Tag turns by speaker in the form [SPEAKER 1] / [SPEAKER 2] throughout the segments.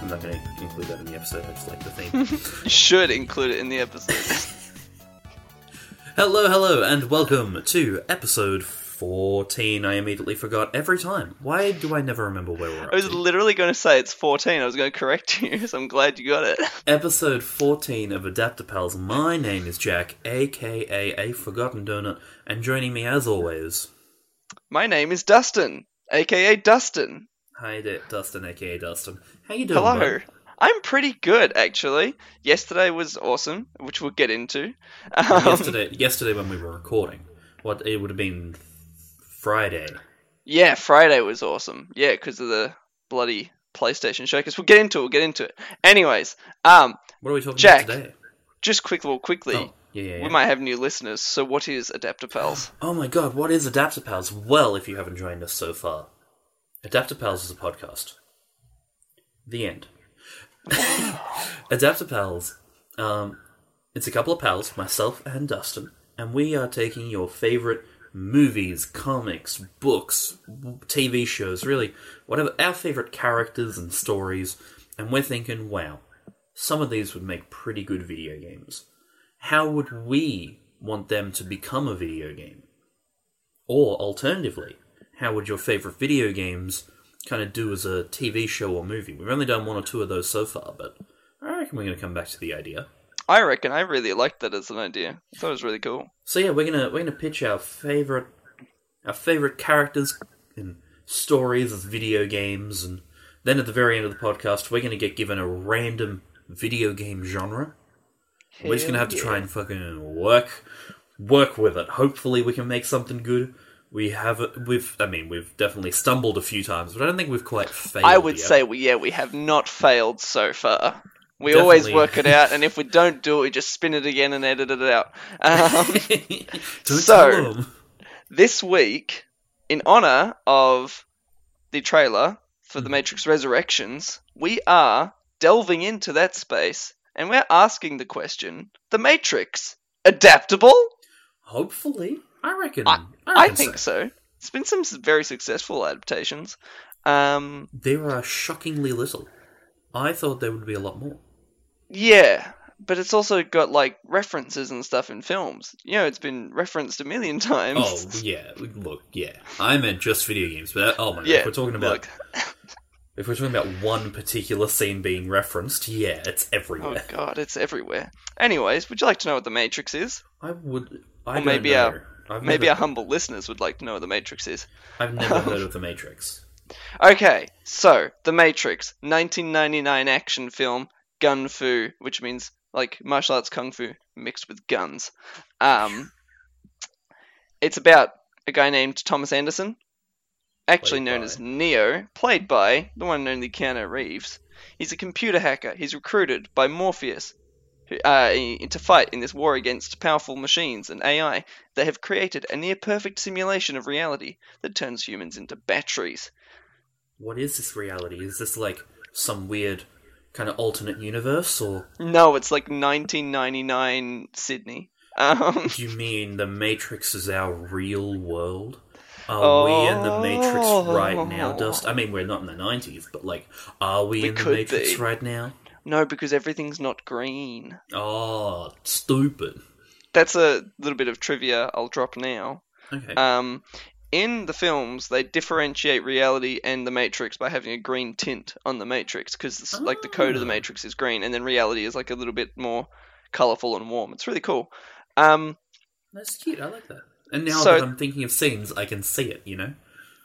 [SPEAKER 1] I'm not going to include that in the episode. I just like the theme.
[SPEAKER 2] Should include it in the episode.
[SPEAKER 1] hello, hello, and welcome to episode 14. I immediately forgot every time. Why do I never remember where we're
[SPEAKER 2] at?
[SPEAKER 1] I
[SPEAKER 2] was literally going to say it's 14. I was going to correct you, so I'm glad you got it.
[SPEAKER 1] Episode 14 of Adaptapals. My name is Jack, aka A Forgotten Donut, and joining me as always,
[SPEAKER 2] My name is Dustin, aka Dustin.
[SPEAKER 1] hi there, Dustin, aka Dustin. How you doing,
[SPEAKER 2] Hello.
[SPEAKER 1] bud?
[SPEAKER 2] I'm pretty good, actually. Yesterday was awesome, which we'll get into. Um,
[SPEAKER 1] yesterday, yesterday when we were recording, what it would have been Friday.
[SPEAKER 2] Yeah, Friday was awesome. Yeah, because of the bloody PlayStation showcase. We'll get into it. We'll get into it. Anyways, um,
[SPEAKER 1] What are we talking
[SPEAKER 2] Jack,
[SPEAKER 1] about today?
[SPEAKER 2] just quick, well, quickly,
[SPEAKER 1] Oh, yeah, yeah, yeah.
[SPEAKER 2] we might have new listeners. So, what is Adaptapals?
[SPEAKER 1] Oh my god, what is Adaptapals? Well, if you haven't joined us so far, Adaptapals is a podcast. The end. Adaptapals, um, it's a couple of pals, myself and Dustin, and we are taking your favorite movies, comics, books, TV shows, really, whatever, our favorite characters and stories, and we're thinking, wow, some of these would make pretty good video games. How would we want them to become a video game? Or alternatively, how would your favorite video games kind of do as a TV show or movie? We've only done one or two of those so far, but I reckon we're going to come back to the idea.
[SPEAKER 2] I reckon I really liked that as an idea. I thought it was really cool.
[SPEAKER 1] So yeah, we're gonna we're gonna pitch our favorite our favorite characters and stories as video games, and then at the very end of the podcast, we're gonna get given a random video game genre. we're just gonna have to
[SPEAKER 2] Hell
[SPEAKER 1] try and fucking work work with it. Hopefully, we can make something good. We have we've I mean we've definitely stumbled a few times, but I don't think we've quite failed.
[SPEAKER 2] I would
[SPEAKER 1] yet.
[SPEAKER 2] say, we, yeah, we have not failed so far. We always work it out, and if we don't do it, we just spin it again and edit it out. Um, So- this week, in honor of the trailer for
[SPEAKER 1] Hmm.
[SPEAKER 2] The Matrix Resurrections, we are delving into that space, and we're asking the question: The Matrix adaptable?
[SPEAKER 1] Hopefully, I reckon.
[SPEAKER 2] I,
[SPEAKER 1] I,
[SPEAKER 2] I think so. It's been some very successful adaptations. Um,
[SPEAKER 1] There are shockingly little. I thought there would be a lot more.
[SPEAKER 2] Yeah, but it's also got like references and stuff in films. You know, it's been referenced a million times.
[SPEAKER 1] Oh yeah, look, yeah. I meant just video games, but oh my god,
[SPEAKER 2] yeah.
[SPEAKER 1] if we're talking about if we're talking about one particular scene being referenced, yeah, it's everywhere.
[SPEAKER 2] Oh god, it's everywhere. Anyways, would you like to know what the Matrix is?
[SPEAKER 1] I would. I
[SPEAKER 2] Or maybe
[SPEAKER 1] know.
[SPEAKER 2] our-
[SPEAKER 1] I've
[SPEAKER 2] Maybe
[SPEAKER 1] never,
[SPEAKER 2] our humble listeners would like to know what the Matrix is.
[SPEAKER 1] I've never heard of the Matrix.
[SPEAKER 2] Okay, so The Matrix, 1999 action film, gun fu, which means like martial arts kung fu mixed with guns. Um, it's about a guy named Thomas Anderson, actually
[SPEAKER 1] Played
[SPEAKER 2] known
[SPEAKER 1] by-
[SPEAKER 2] as Neo, played by the one and only Keanu Reeves. He's a computer hacker. He's recruited by Morpheus who- uh, to fight in this war against powerful machines and AI that have created a near perfect simulation of reality that turns humans into batteries.
[SPEAKER 1] What is this reality? Is this like some weird kind of alternate universe, or
[SPEAKER 2] No, it's like 1999 Sydney. Um,
[SPEAKER 1] do you mean the Matrix is our real world? Are we in the Matrix right now, Dust? I mean, we're not in the nineties, but like, are we,
[SPEAKER 2] We
[SPEAKER 1] in the
[SPEAKER 2] could
[SPEAKER 1] Matrix
[SPEAKER 2] be.
[SPEAKER 1] right now?
[SPEAKER 2] no, because everything's not green.
[SPEAKER 1] Oh, stupid.
[SPEAKER 2] That's a little bit of trivia I'll drop now.
[SPEAKER 1] Okay.
[SPEAKER 2] Um, in the films, they differentiate reality and the Matrix by having a green tint on the Matrix, because like the code of the
[SPEAKER 1] Ah.
[SPEAKER 2] Matrix is green, and then reality is like a little bit more colorful and warm. It's really cool. Um,
[SPEAKER 1] That's cute. I like that. And now
[SPEAKER 2] So-
[SPEAKER 1] that I'm thinking of scenes, I can see it. You know.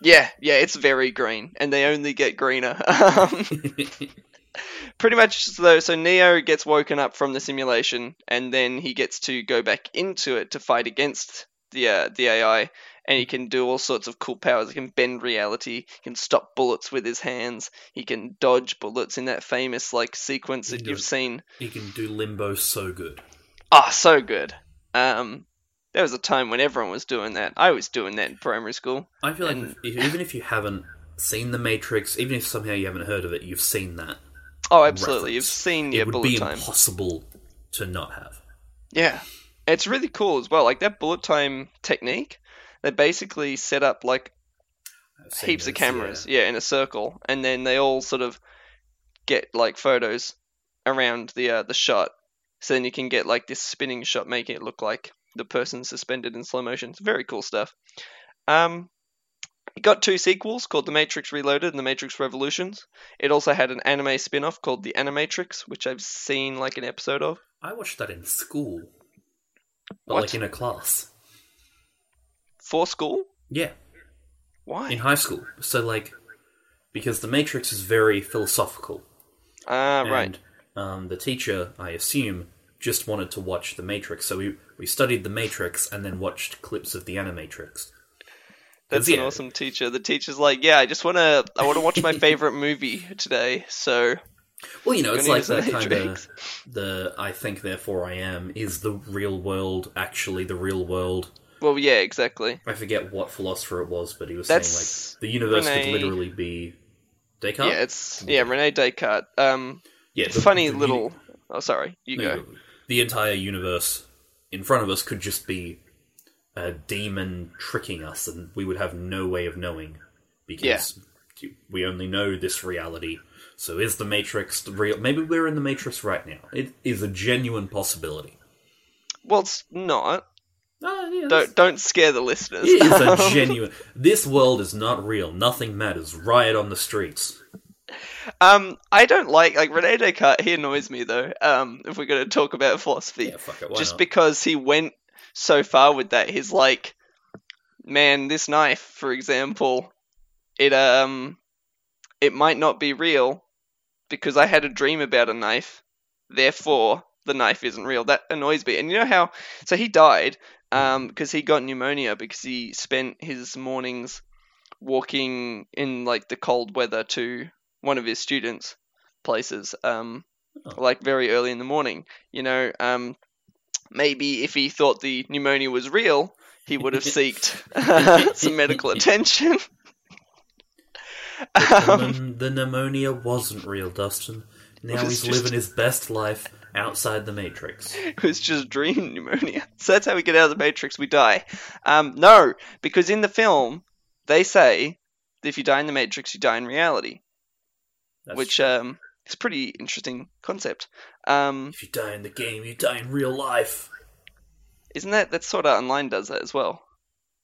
[SPEAKER 2] yeah, yeah, it's very green, and they only get greener. Um, pretty much though so neo gets woken up from the simulation and then he gets to go back into it to fight against the uh, the ai and he can do all sorts of cool powers he can bend reality he can stop bullets with his hands he can dodge bullets in that famous like sequence that you've seen
[SPEAKER 1] he can do limbo so good.
[SPEAKER 2] ah so good um there was a time when everyone was doing that i was doing that in primary school
[SPEAKER 1] I feel like if, even if you haven't seen the Matrix, even if somehow you haven't heard of it, you've seen that.
[SPEAKER 2] oh absolutely you've
[SPEAKER 1] reference.
[SPEAKER 2] seen
[SPEAKER 1] it
[SPEAKER 2] your
[SPEAKER 1] would
[SPEAKER 2] bullet
[SPEAKER 1] be
[SPEAKER 2] time
[SPEAKER 1] impossible to not have.
[SPEAKER 2] Yeah. It's really cool as well. Like that bullet time technique, they basically set up like heaps of cameras, yeah. in a circle, and then they all sort of get like photos around the uh, the shot. So then you can get like this spinning shot, making it look like the person's suspended in slow motion. It's very cool stuff. Um, it got two sequels called The Matrix Reloaded and The Matrix Revolutions. It also had an anime spin-off called The Animatrix, which I've seen like an episode of.
[SPEAKER 1] I watched that in school, but
[SPEAKER 2] What?
[SPEAKER 1] like in a class.
[SPEAKER 2] For school?
[SPEAKER 1] Yeah,
[SPEAKER 2] Why?
[SPEAKER 1] in high school. So like, because the Matrix is very philosophical,
[SPEAKER 2] Ah, right.
[SPEAKER 1] um, the teacher, I assume, just wanted to watch the Matrix. So we we studied the Matrix and then watched clips of the Animatrix.
[SPEAKER 2] That's
[SPEAKER 1] yeah.
[SPEAKER 2] an awesome teacher. The teacher's like, yeah, I just want to, I want to watch my favorite movie today. So
[SPEAKER 1] Well, you know, it's like that kind of the I think therefore I am is the real world actually the real world.
[SPEAKER 2] Well, yeah, exactly.
[SPEAKER 1] I forget what philosopher it was, but he was
[SPEAKER 2] That's
[SPEAKER 1] saying like the universe
[SPEAKER 2] Renee-
[SPEAKER 1] could literally be Descartes.
[SPEAKER 2] Yeah, it's yeah, Rene Descartes. Um,
[SPEAKER 1] yeah, the-
[SPEAKER 2] funny
[SPEAKER 1] the
[SPEAKER 2] little.
[SPEAKER 1] uni-
[SPEAKER 2] Oh, sorry, you
[SPEAKER 1] no,
[SPEAKER 2] go.
[SPEAKER 1] the entire universe in front of us could just be a demon tricking us, and we would have no way of knowing because we only know this reality. So is the Matrix the real? Maybe we're in the Matrix right now. It is a genuine possibility.
[SPEAKER 2] Well, it's not.
[SPEAKER 1] Yeah,
[SPEAKER 2] Don't don't scare the listeners.
[SPEAKER 1] It is a genuine. This world is not real. Nothing matters. Riot on the streets.
[SPEAKER 2] um, I don't like like Rene Descartes. He annoys me though. Um, if we're gonna talk about philosophy,
[SPEAKER 1] Yeah, fuck it. Why
[SPEAKER 2] just
[SPEAKER 1] not?
[SPEAKER 2] because he went so far with that. He's like, man, this knife, for example, it um, it might not be real because I had a dream about a knife. Therefore, the knife isn't real. That annoys me. And you know how? So he died um because he got pneumonia because he spent his mornings walking in like the cold weather to one of his students' places. Um,
[SPEAKER 1] Oh.
[SPEAKER 2] like very early in the morning. You know, um, maybe if he thought the pneumonia was real, he would have seeked some medical attention.
[SPEAKER 1] The,
[SPEAKER 2] Um,
[SPEAKER 1] the pneumonia wasn't real, Dustin. Now he's
[SPEAKER 2] just-
[SPEAKER 1] living his best life outside the Matrix.
[SPEAKER 2] it was just dream pneumonia. So that's how we get out of the Matrix. We die. Um, no, because in the film they say that if you die in the Matrix, you die in reality,
[SPEAKER 1] That's
[SPEAKER 2] which
[SPEAKER 1] true.
[SPEAKER 2] um, is a pretty interesting concept. Um,
[SPEAKER 1] if you die in the game, you die in real life.
[SPEAKER 2] isn't that that Sword Art Online does that as well?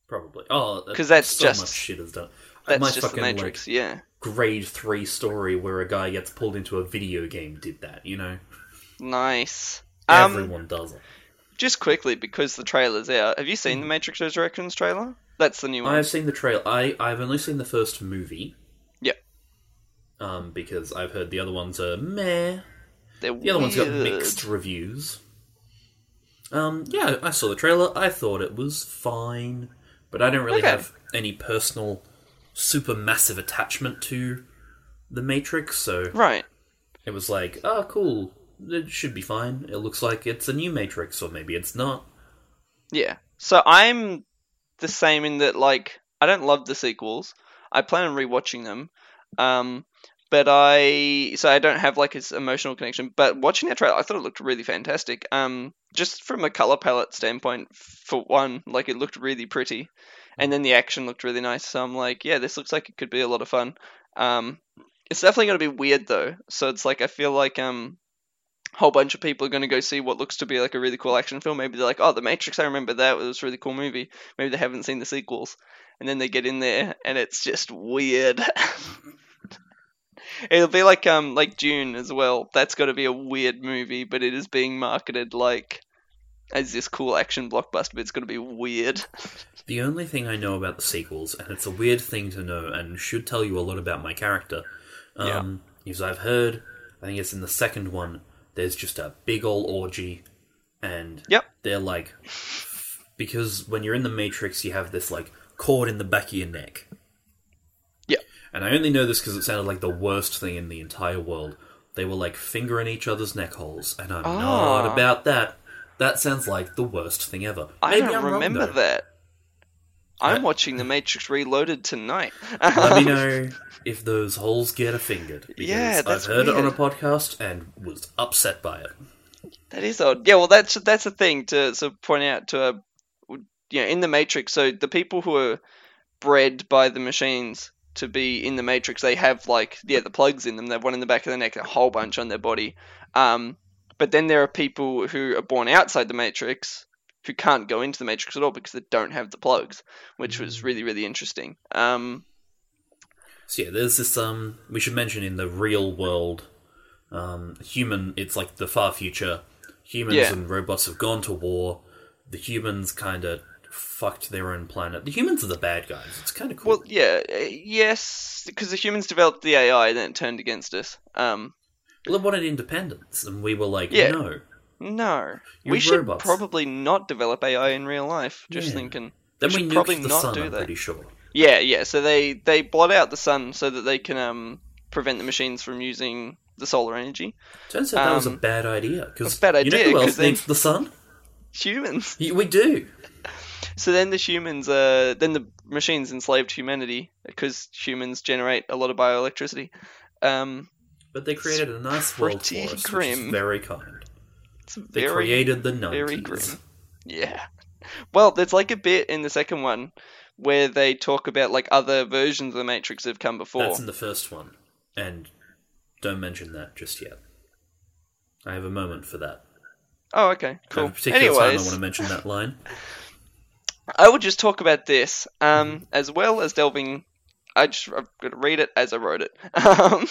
[SPEAKER 1] Probably. Oh,
[SPEAKER 2] because that's
[SPEAKER 1] so
[SPEAKER 2] just-
[SPEAKER 1] much shit is done.
[SPEAKER 2] That's
[SPEAKER 1] My
[SPEAKER 2] just the
[SPEAKER 1] fucking,
[SPEAKER 2] Matrix. yeah.
[SPEAKER 1] Grade three story where a guy gets pulled into a video game did that. You know,
[SPEAKER 2] Nice. Um,
[SPEAKER 1] everyone does it.
[SPEAKER 2] Just quickly, because the trailer's out, have you seen the Matrix Resurrections trailer? That's the new one.
[SPEAKER 1] I've seen the trailer. I I've only seen the first movie.
[SPEAKER 2] Yeah.
[SPEAKER 1] Um, because I've heard the other ones are meh.
[SPEAKER 2] They're
[SPEAKER 1] The other one's got mixed reviews. Um, yeah, I saw the trailer. I thought it was fine, but I don't really
[SPEAKER 2] Okay.
[SPEAKER 1] have any personal, super massive attachment to the Matrix. So
[SPEAKER 2] Right.
[SPEAKER 1] it was like, oh, cool. It should be fine. It looks like it's a new Matrix, or maybe it's not.
[SPEAKER 2] Yeah. So I'm the same in that, like, I don't love the sequels. I plan on rewatching them. Um, but I so I don't have like this emotional connection. But watching that trailer, I thought it looked really fantastic. Um, just from a color palette standpoint, for one, like it looked really pretty, and then the action looked really nice. So I'm like, yeah, this looks like it could be a lot of fun. Um, it's definitely gonna be weird though. So it's like I feel like um, whole bunch of people are gonna go see what looks to be like a really cool action film. Maybe they're like, oh, The Matrix, I remember that. It was a really cool movie. Maybe they haven't seen the sequels, and then they get in there and it's just weird. It'll be like um like Dune as well. That's got to be a weird movie, but it is being marketed like as this cool action blockbuster. But it's going to be weird.
[SPEAKER 1] The only thing I know about the sequels, and it's a weird thing to know, and should tell you a lot about my character, um, is I've heard, I think it's in the second one, there's just a big ol' orgy, and
[SPEAKER 2] Yep.
[SPEAKER 1] they're like, because when you're in the Matrix, you have this like cord in the back of your neck.
[SPEAKER 2] Yep.
[SPEAKER 1] And I only know this because it sounded like the worst thing in the entire world. They were like fingering each other's neck holes, and I'm
[SPEAKER 2] Ah.
[SPEAKER 1] not about that. That sounds like the worst thing ever.
[SPEAKER 2] I
[SPEAKER 1] Maybe
[SPEAKER 2] don't
[SPEAKER 1] I'm
[SPEAKER 2] remember
[SPEAKER 1] though.
[SPEAKER 2] that. I'm watching The Matrix Reloaded tonight.
[SPEAKER 1] Let me know if those holes get a fingered. Because
[SPEAKER 2] Yeah,
[SPEAKER 1] I've heard it on a podcast and was upset by it.
[SPEAKER 2] That is odd. Yeah, well, that's that's a thing to sort of point out to, uh, you know, in the Matrix. So the people who are bred by the machines to be in the Matrix, they have like yeah the plugs in them. They have one in the back of the neck, a whole bunch on their body. Um, but then there are people who are born outside the Matrix who can't go into the Matrix at all because they don't have the plugs, which was really really interesting. Um,
[SPEAKER 1] So yeah, there's this. Um, we should mention in the real world, um, human. It's like the far future. Humans
[SPEAKER 2] Yeah.
[SPEAKER 1] and robots have gone to war. The humans kind of fucked their own planet. The humans are the bad guys. It's kind of cool.
[SPEAKER 2] well, yeah, uh, yes, because the humans developed the AI, and then it turned against us. Um,
[SPEAKER 1] Well, they wanted independence, and we were like,
[SPEAKER 2] Yeah.
[SPEAKER 1] no.
[SPEAKER 2] No,
[SPEAKER 1] You're
[SPEAKER 2] we should
[SPEAKER 1] robots.
[SPEAKER 2] probably not develop AI in real life. Just
[SPEAKER 1] Yeah.
[SPEAKER 2] thinking.
[SPEAKER 1] Then
[SPEAKER 2] We should probably
[SPEAKER 1] the
[SPEAKER 2] not
[SPEAKER 1] sun.
[SPEAKER 2] do
[SPEAKER 1] I'm
[SPEAKER 2] that.
[SPEAKER 1] pretty sure.
[SPEAKER 2] Yeah, yeah. So they they blot out the sun so that they can um prevent the machines from using the solar energy.
[SPEAKER 1] Turns out that was a
[SPEAKER 2] Um,
[SPEAKER 1] bad idea. Because
[SPEAKER 2] it's a bad
[SPEAKER 1] you know
[SPEAKER 2] idea,
[SPEAKER 1] who
[SPEAKER 2] 'cause
[SPEAKER 1] else
[SPEAKER 2] then-
[SPEAKER 1] needs the sun?
[SPEAKER 2] Humans.
[SPEAKER 1] Y- We do.
[SPEAKER 2] So then the humans, uh, then the machines enslaved humanity because humans generate a lot of bioelectricity. Um,
[SPEAKER 1] But they created a nice world for
[SPEAKER 2] pretty
[SPEAKER 1] us, which
[SPEAKER 2] grim.
[SPEAKER 1] is very kind.
[SPEAKER 2] It's
[SPEAKER 1] They
[SPEAKER 2] very
[SPEAKER 1] created the 90s.
[SPEAKER 2] very grim. Yeah. Well, there's like a bit in the second one where they talk about like other versions of the Matrix that have come before.
[SPEAKER 1] That's in the first one. And don't mention that just yet. I have a moment for that.
[SPEAKER 2] Oh, okay, cool.
[SPEAKER 1] a particular time I want to mention that line.
[SPEAKER 2] I will just talk about this, um, as well as delving. I just I've got to read it as I wrote it. Um,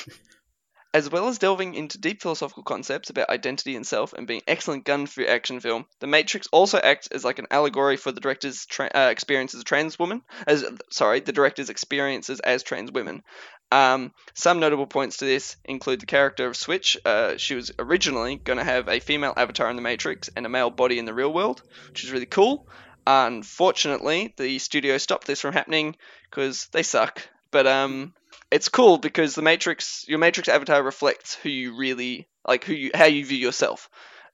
[SPEAKER 2] as well as delving into deep philosophical concepts about identity and self, and being excellent gun for action film, The Matrix also acts as like an allegory for the director's tra- uh, experience as a trans woman. As sorry, the director's experiences as trans women. Um, some notable points to this include the character of Switch. Uh, she was originally going to have a female avatar in the Matrix and a male body in the real world, which is really cool. Unfortunately, the studio stopped this from happening because they suck. But um, it's cool because the Matrix, your Matrix avatar reflects who you really like, who you, how you view yourself,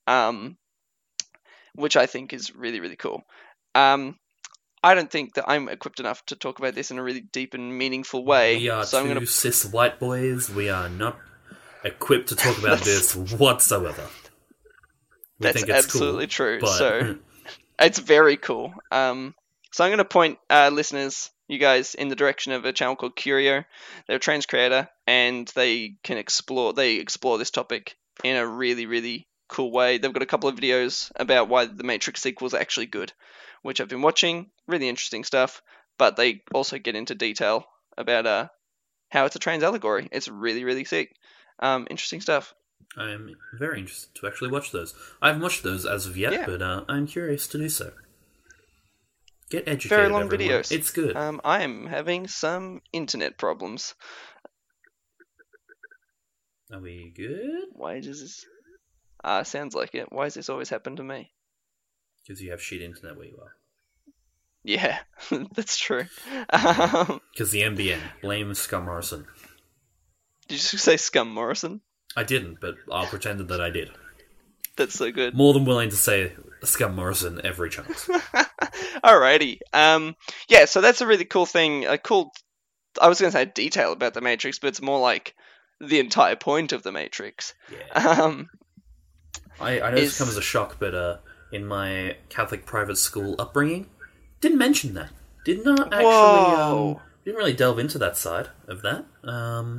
[SPEAKER 2] um, which I think is really really cool. Um, I don't think that I'm equipped enough to talk about this in a really deep and meaningful way.
[SPEAKER 1] We are
[SPEAKER 2] so I'm gonna
[SPEAKER 1] cis white boys. We are not equipped to talk about this whatsoever. We
[SPEAKER 2] That's absolutely
[SPEAKER 1] cool,
[SPEAKER 2] true.
[SPEAKER 1] But
[SPEAKER 2] So it's very cool. Um, so I'm going to point uh, listeners, you guys, in the direction of a channel called Curio. They're a trans creator, and they can explore. They explore this topic in a really, really cool way. They've got a couple of videos about why the Matrix sequels are actually good, which I've been watching. Really interesting stuff. But they also get into detail about uh, how it's a trans allegory. It's really, really sick. Um, interesting stuff.
[SPEAKER 1] I'm very interested to actually watch those. I haven't watched those as of yet,
[SPEAKER 2] Yeah.
[SPEAKER 1] but uh, I'm curious to do so. Get educated.
[SPEAKER 2] Very long
[SPEAKER 1] everyone.
[SPEAKER 2] videos.
[SPEAKER 1] It's good.
[SPEAKER 2] Um, I am having some internet problems.
[SPEAKER 1] Are we good?
[SPEAKER 2] Why does this? Ah, sounds like it. Why does this always happen to me?
[SPEAKER 1] Because you have shit internet where you are.
[SPEAKER 2] Yeah, that's true. Um,
[SPEAKER 1] Because the NBN. Blame Scum Morrison.
[SPEAKER 2] did you say Scum Morrison?
[SPEAKER 1] I didn't, but I'll pretend that I did.
[SPEAKER 2] That's so good.
[SPEAKER 1] More than willing to say Scum Morrison every chance.
[SPEAKER 2] Alrighty. Um, yeah, so that's a really cool thing. A cool. I was going to say detail about the Matrix, but it's more like the entire point of the Matrix.
[SPEAKER 1] Yeah.
[SPEAKER 2] Um,
[SPEAKER 1] I, I know this comes as a shock, but uh, in my Catholic private school upbringing, didn't mention that. Did not actually.
[SPEAKER 2] Whoa.
[SPEAKER 1] Um, didn't really delve into that side of that. Um,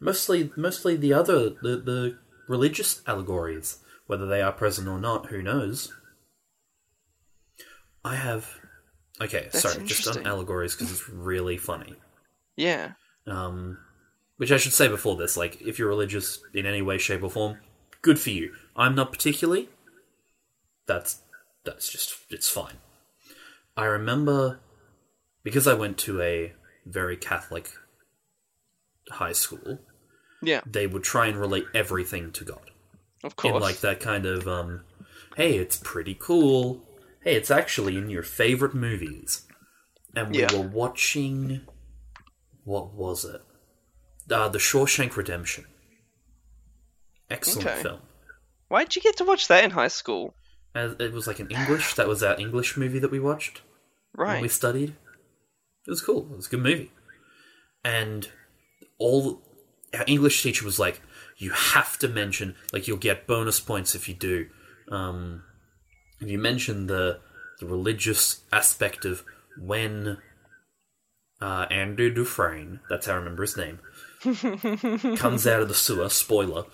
[SPEAKER 1] mostly, mostly the other the the religious allegories, whether they are present or not, who knows. I have. Okay,
[SPEAKER 2] That's
[SPEAKER 1] sorry, just on allegories because it's really funny.
[SPEAKER 2] yeah.
[SPEAKER 1] Um, which I should say before this, like, if you're religious in any way, shape, or form, good for you. I'm not particularly. That's that's just it's fine. I remember because I went to a very Catholic high school.
[SPEAKER 2] Yeah.
[SPEAKER 1] They would try and relate everything to God
[SPEAKER 2] Of course.
[SPEAKER 1] in like that kind of um, hey, it's pretty cool. Hey, it's actually in your favorite movies. And we
[SPEAKER 2] Yeah.
[SPEAKER 1] were watching what was it? Uh, the Shawshank Redemption. Excellent
[SPEAKER 2] Okay.
[SPEAKER 1] film.
[SPEAKER 2] Why did you get to watch that in high school?
[SPEAKER 1] As it was like an English. That was our English movie that we watched when
[SPEAKER 2] Right.
[SPEAKER 1] we studied. It was cool. It was a good movie. And all our English teacher was like, you have to mention like you'll get bonus points if you do. Um, if you mention the the religious aspect of when uh, Andrew Dufresne, that's how I remember his name, comes out of the sewer. Spoiler.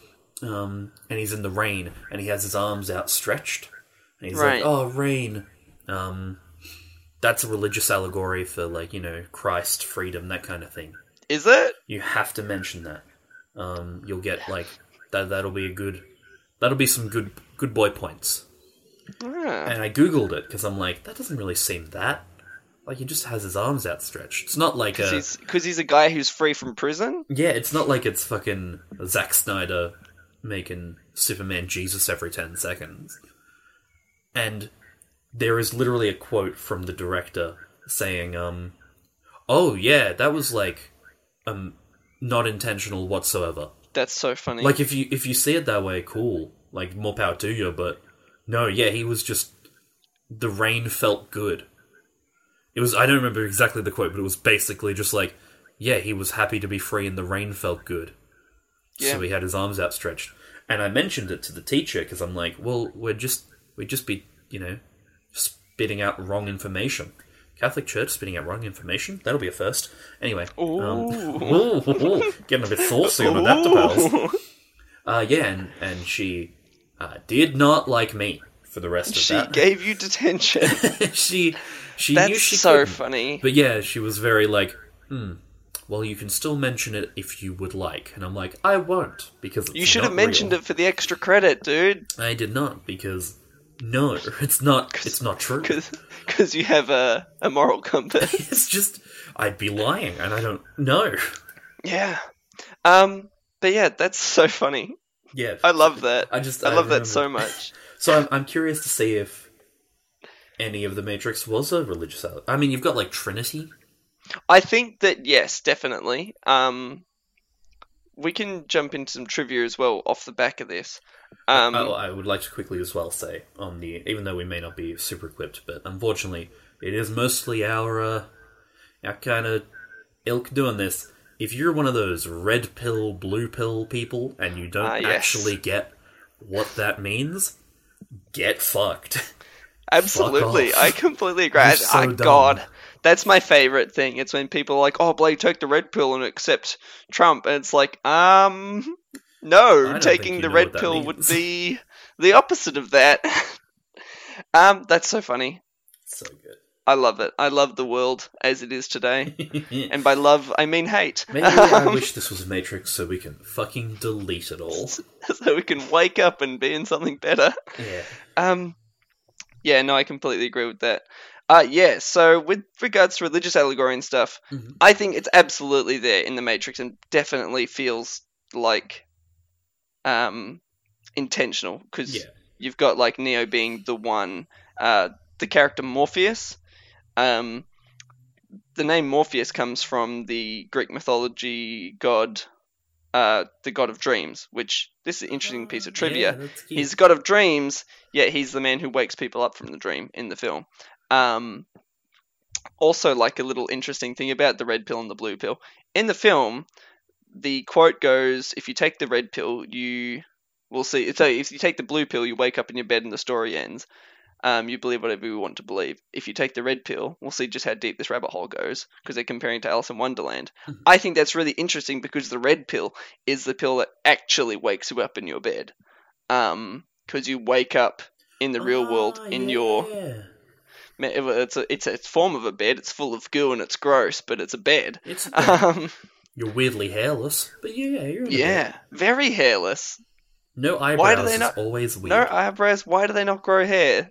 [SPEAKER 1] Um, and he's in the rain, and he has his arms outstretched, and he's
[SPEAKER 2] Right.
[SPEAKER 1] like, "Oh, rain." Um, that's a religious allegory for like you know Christ, freedom, that kind of thing.
[SPEAKER 2] Is it?
[SPEAKER 1] You have to mention that. Um, you'll get like that. That'll be a good. That'll be some good good boy points.
[SPEAKER 2] Ah.
[SPEAKER 1] And I googled it because I'm like, that doesn't really seem that. Like he just has his arms outstretched. It's not like
[SPEAKER 2] Because
[SPEAKER 1] a
[SPEAKER 2] he's, 'cause he's a guy who's free from prison?
[SPEAKER 1] yeah. It's not like it's fucking Zack Snyder making Superman Jesus every ten seconds. And there is literally a quote from the director saying, um, "Oh yeah, that was like, um, not intentional whatsoever."
[SPEAKER 2] That's so funny.
[SPEAKER 1] Like if you if you see it that way, cool. Like more power to you. But no, yeah, he was just the rain felt good. It was I don't remember exactly the quote, but it was basically just like, yeah, he was happy to be free and the rain felt good.
[SPEAKER 2] Yeah.
[SPEAKER 1] So he had his arms outstretched, and I mentioned it to the teacher because I'm like, well, we're just we'd just be you know spitting out wrong information. Catholic Church spitting out wrong information. That'll be a first. Anyway, um, ooh, ooh, getting a bit saucy on that, pals. Uh, yeah, and, and she uh, did not like me for the rest of
[SPEAKER 2] she
[SPEAKER 1] that.
[SPEAKER 2] She gave you detention.
[SPEAKER 1] she she
[SPEAKER 2] That's
[SPEAKER 1] knew she
[SPEAKER 2] so
[SPEAKER 1] couldn't.
[SPEAKER 2] funny.
[SPEAKER 1] But yeah, she was very like, hmm. Well, you can still mention it if you would like, and I'm like, I won't because it's
[SPEAKER 2] You should have mentioned
[SPEAKER 1] real.
[SPEAKER 2] it for the extra credit, dude.
[SPEAKER 1] I did not because no, it's not. It's not true.
[SPEAKER 2] Because you have a, a moral compass.
[SPEAKER 1] It's just I'd be lying, and I don't know.
[SPEAKER 2] yeah. Um. But yeah, that's so funny.
[SPEAKER 1] Yeah,
[SPEAKER 2] I love that.
[SPEAKER 1] I just
[SPEAKER 2] I love that so much.
[SPEAKER 1] So I'm, I'm curious to see if any of the Matrix was a religious. I mean, you've got like Trinity.
[SPEAKER 2] I think that yes, definitely. Um, we can jump into some trivia as well off the back of this. Um,
[SPEAKER 1] oh, I would like to quickly as well say on the even though we may not be super equipped, but unfortunately, it is mostly our uh, our kind of ilk doing this. If you're one of those red pill, blue pill people, and you don't
[SPEAKER 2] Ah, yes.
[SPEAKER 1] actually get what that means, get fucked.
[SPEAKER 2] Absolutely,
[SPEAKER 1] off.
[SPEAKER 2] I completely agree. I-
[SPEAKER 1] so
[SPEAKER 2] I-
[SPEAKER 1] dumb.
[SPEAKER 2] God, that's my favorite thing. It's when people are like, "Oh, Blake, take the red pill and accept Trump," and it's like, um,
[SPEAKER 1] I
[SPEAKER 2] no, taking the red pill would be the opposite of that. um, that's so funny.
[SPEAKER 1] so good.
[SPEAKER 2] I love it. I love the world as it is today, and by love, I mean hate.
[SPEAKER 1] Maybe I wish this was a Matrix so we can fucking delete it all.
[SPEAKER 2] so we can wake up and be in something better.
[SPEAKER 1] Yeah.
[SPEAKER 2] Um, yeah, no, I completely agree with that. Uh, yeah, so with regards to religious allegory and stuff,
[SPEAKER 1] Mhm.
[SPEAKER 2] I think it's absolutely there in the Matrix and definitely feels like um, intentional because
[SPEAKER 1] Yeah.
[SPEAKER 2] you've got like Neo being the one, uh, the character Morpheus. Um, the name Morpheus comes from the Greek mythology god, uh, the god of dreams, which this is an interesting piece of trivia.
[SPEAKER 1] Yeah.
[SPEAKER 2] He's the god of dreams, yet he's the man who wakes people up from the dream in the film. Um, also, like a little interesting thing about the red pill and the blue pill. In the film, the quote goes, "If you take the red pill, you will see." So, if you take the blue pill, you wake up in your bed and the story ends. Um, you believe whatever you want to believe. If you take the red pill, we'll see just how deep this rabbit hole goes because they're comparing to Alice in Wonderland.
[SPEAKER 1] Mhm.
[SPEAKER 2] I think that's really interesting because the red pill is the pill that actually wakes you up in your bed. Um, because you wake up in the real world
[SPEAKER 1] Ah,
[SPEAKER 2] in your
[SPEAKER 1] yeah.
[SPEAKER 2] ma- it's a it's a form of a bed. It's full of goo and it's gross, but it's a bed.
[SPEAKER 1] It's
[SPEAKER 2] Um,
[SPEAKER 1] you're weirdly hairless, but yeah, you're in
[SPEAKER 2] yeah, very hairless.
[SPEAKER 1] No eyebrows
[SPEAKER 2] Why do they
[SPEAKER 1] is
[SPEAKER 2] not-
[SPEAKER 1] always weird.
[SPEAKER 2] No eyebrows. Why do they not grow hair?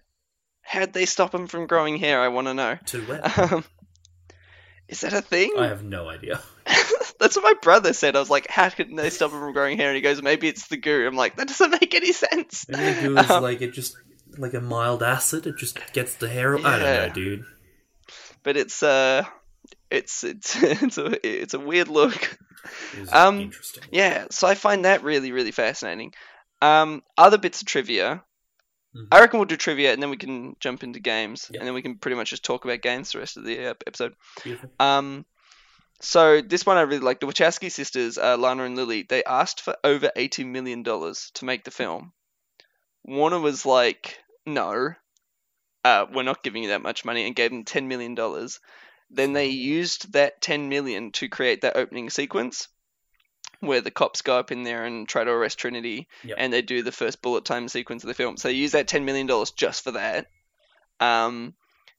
[SPEAKER 2] How'd they stop them from growing hair? I want to know.
[SPEAKER 1] Too wet.
[SPEAKER 2] Um, is that a thing?
[SPEAKER 1] I have no idea.
[SPEAKER 2] That's what my brother said. I was like, how can they stop him from growing hair? And he goes, maybe it's the goo. I'm like, that doesn't make any sense.
[SPEAKER 1] Maybe the goo is
[SPEAKER 2] Um,
[SPEAKER 1] like it just like a mild acid. It just gets the hair. I don't know, dude.
[SPEAKER 2] But it's uh, it's it's it's a it's a weird look. Um,
[SPEAKER 1] interesting.
[SPEAKER 2] Yeah, so I find that really really fascinating. Um, other bits of trivia.
[SPEAKER 1] Mhm.
[SPEAKER 2] I reckon we'll do trivia and then we can jump into games,
[SPEAKER 1] Yeah.
[SPEAKER 2] and then we can pretty much just talk about games the rest of the episode.
[SPEAKER 1] Beautiful.
[SPEAKER 2] Um, so this one I really like. The Wachowski sisters, uh, Lana and Lily, they asked for over eighty million dollars to make the film. Warner was like, "No, uh, we're not giving you that much money," and gave them ten million dollars. Then they used that ten million to create that opening sequence, where the cops go up in there and try to arrest Trinity,
[SPEAKER 1] Yep.
[SPEAKER 2] and they do the first bullet time sequence of the film. So they use that ten million dollars just for that. Um,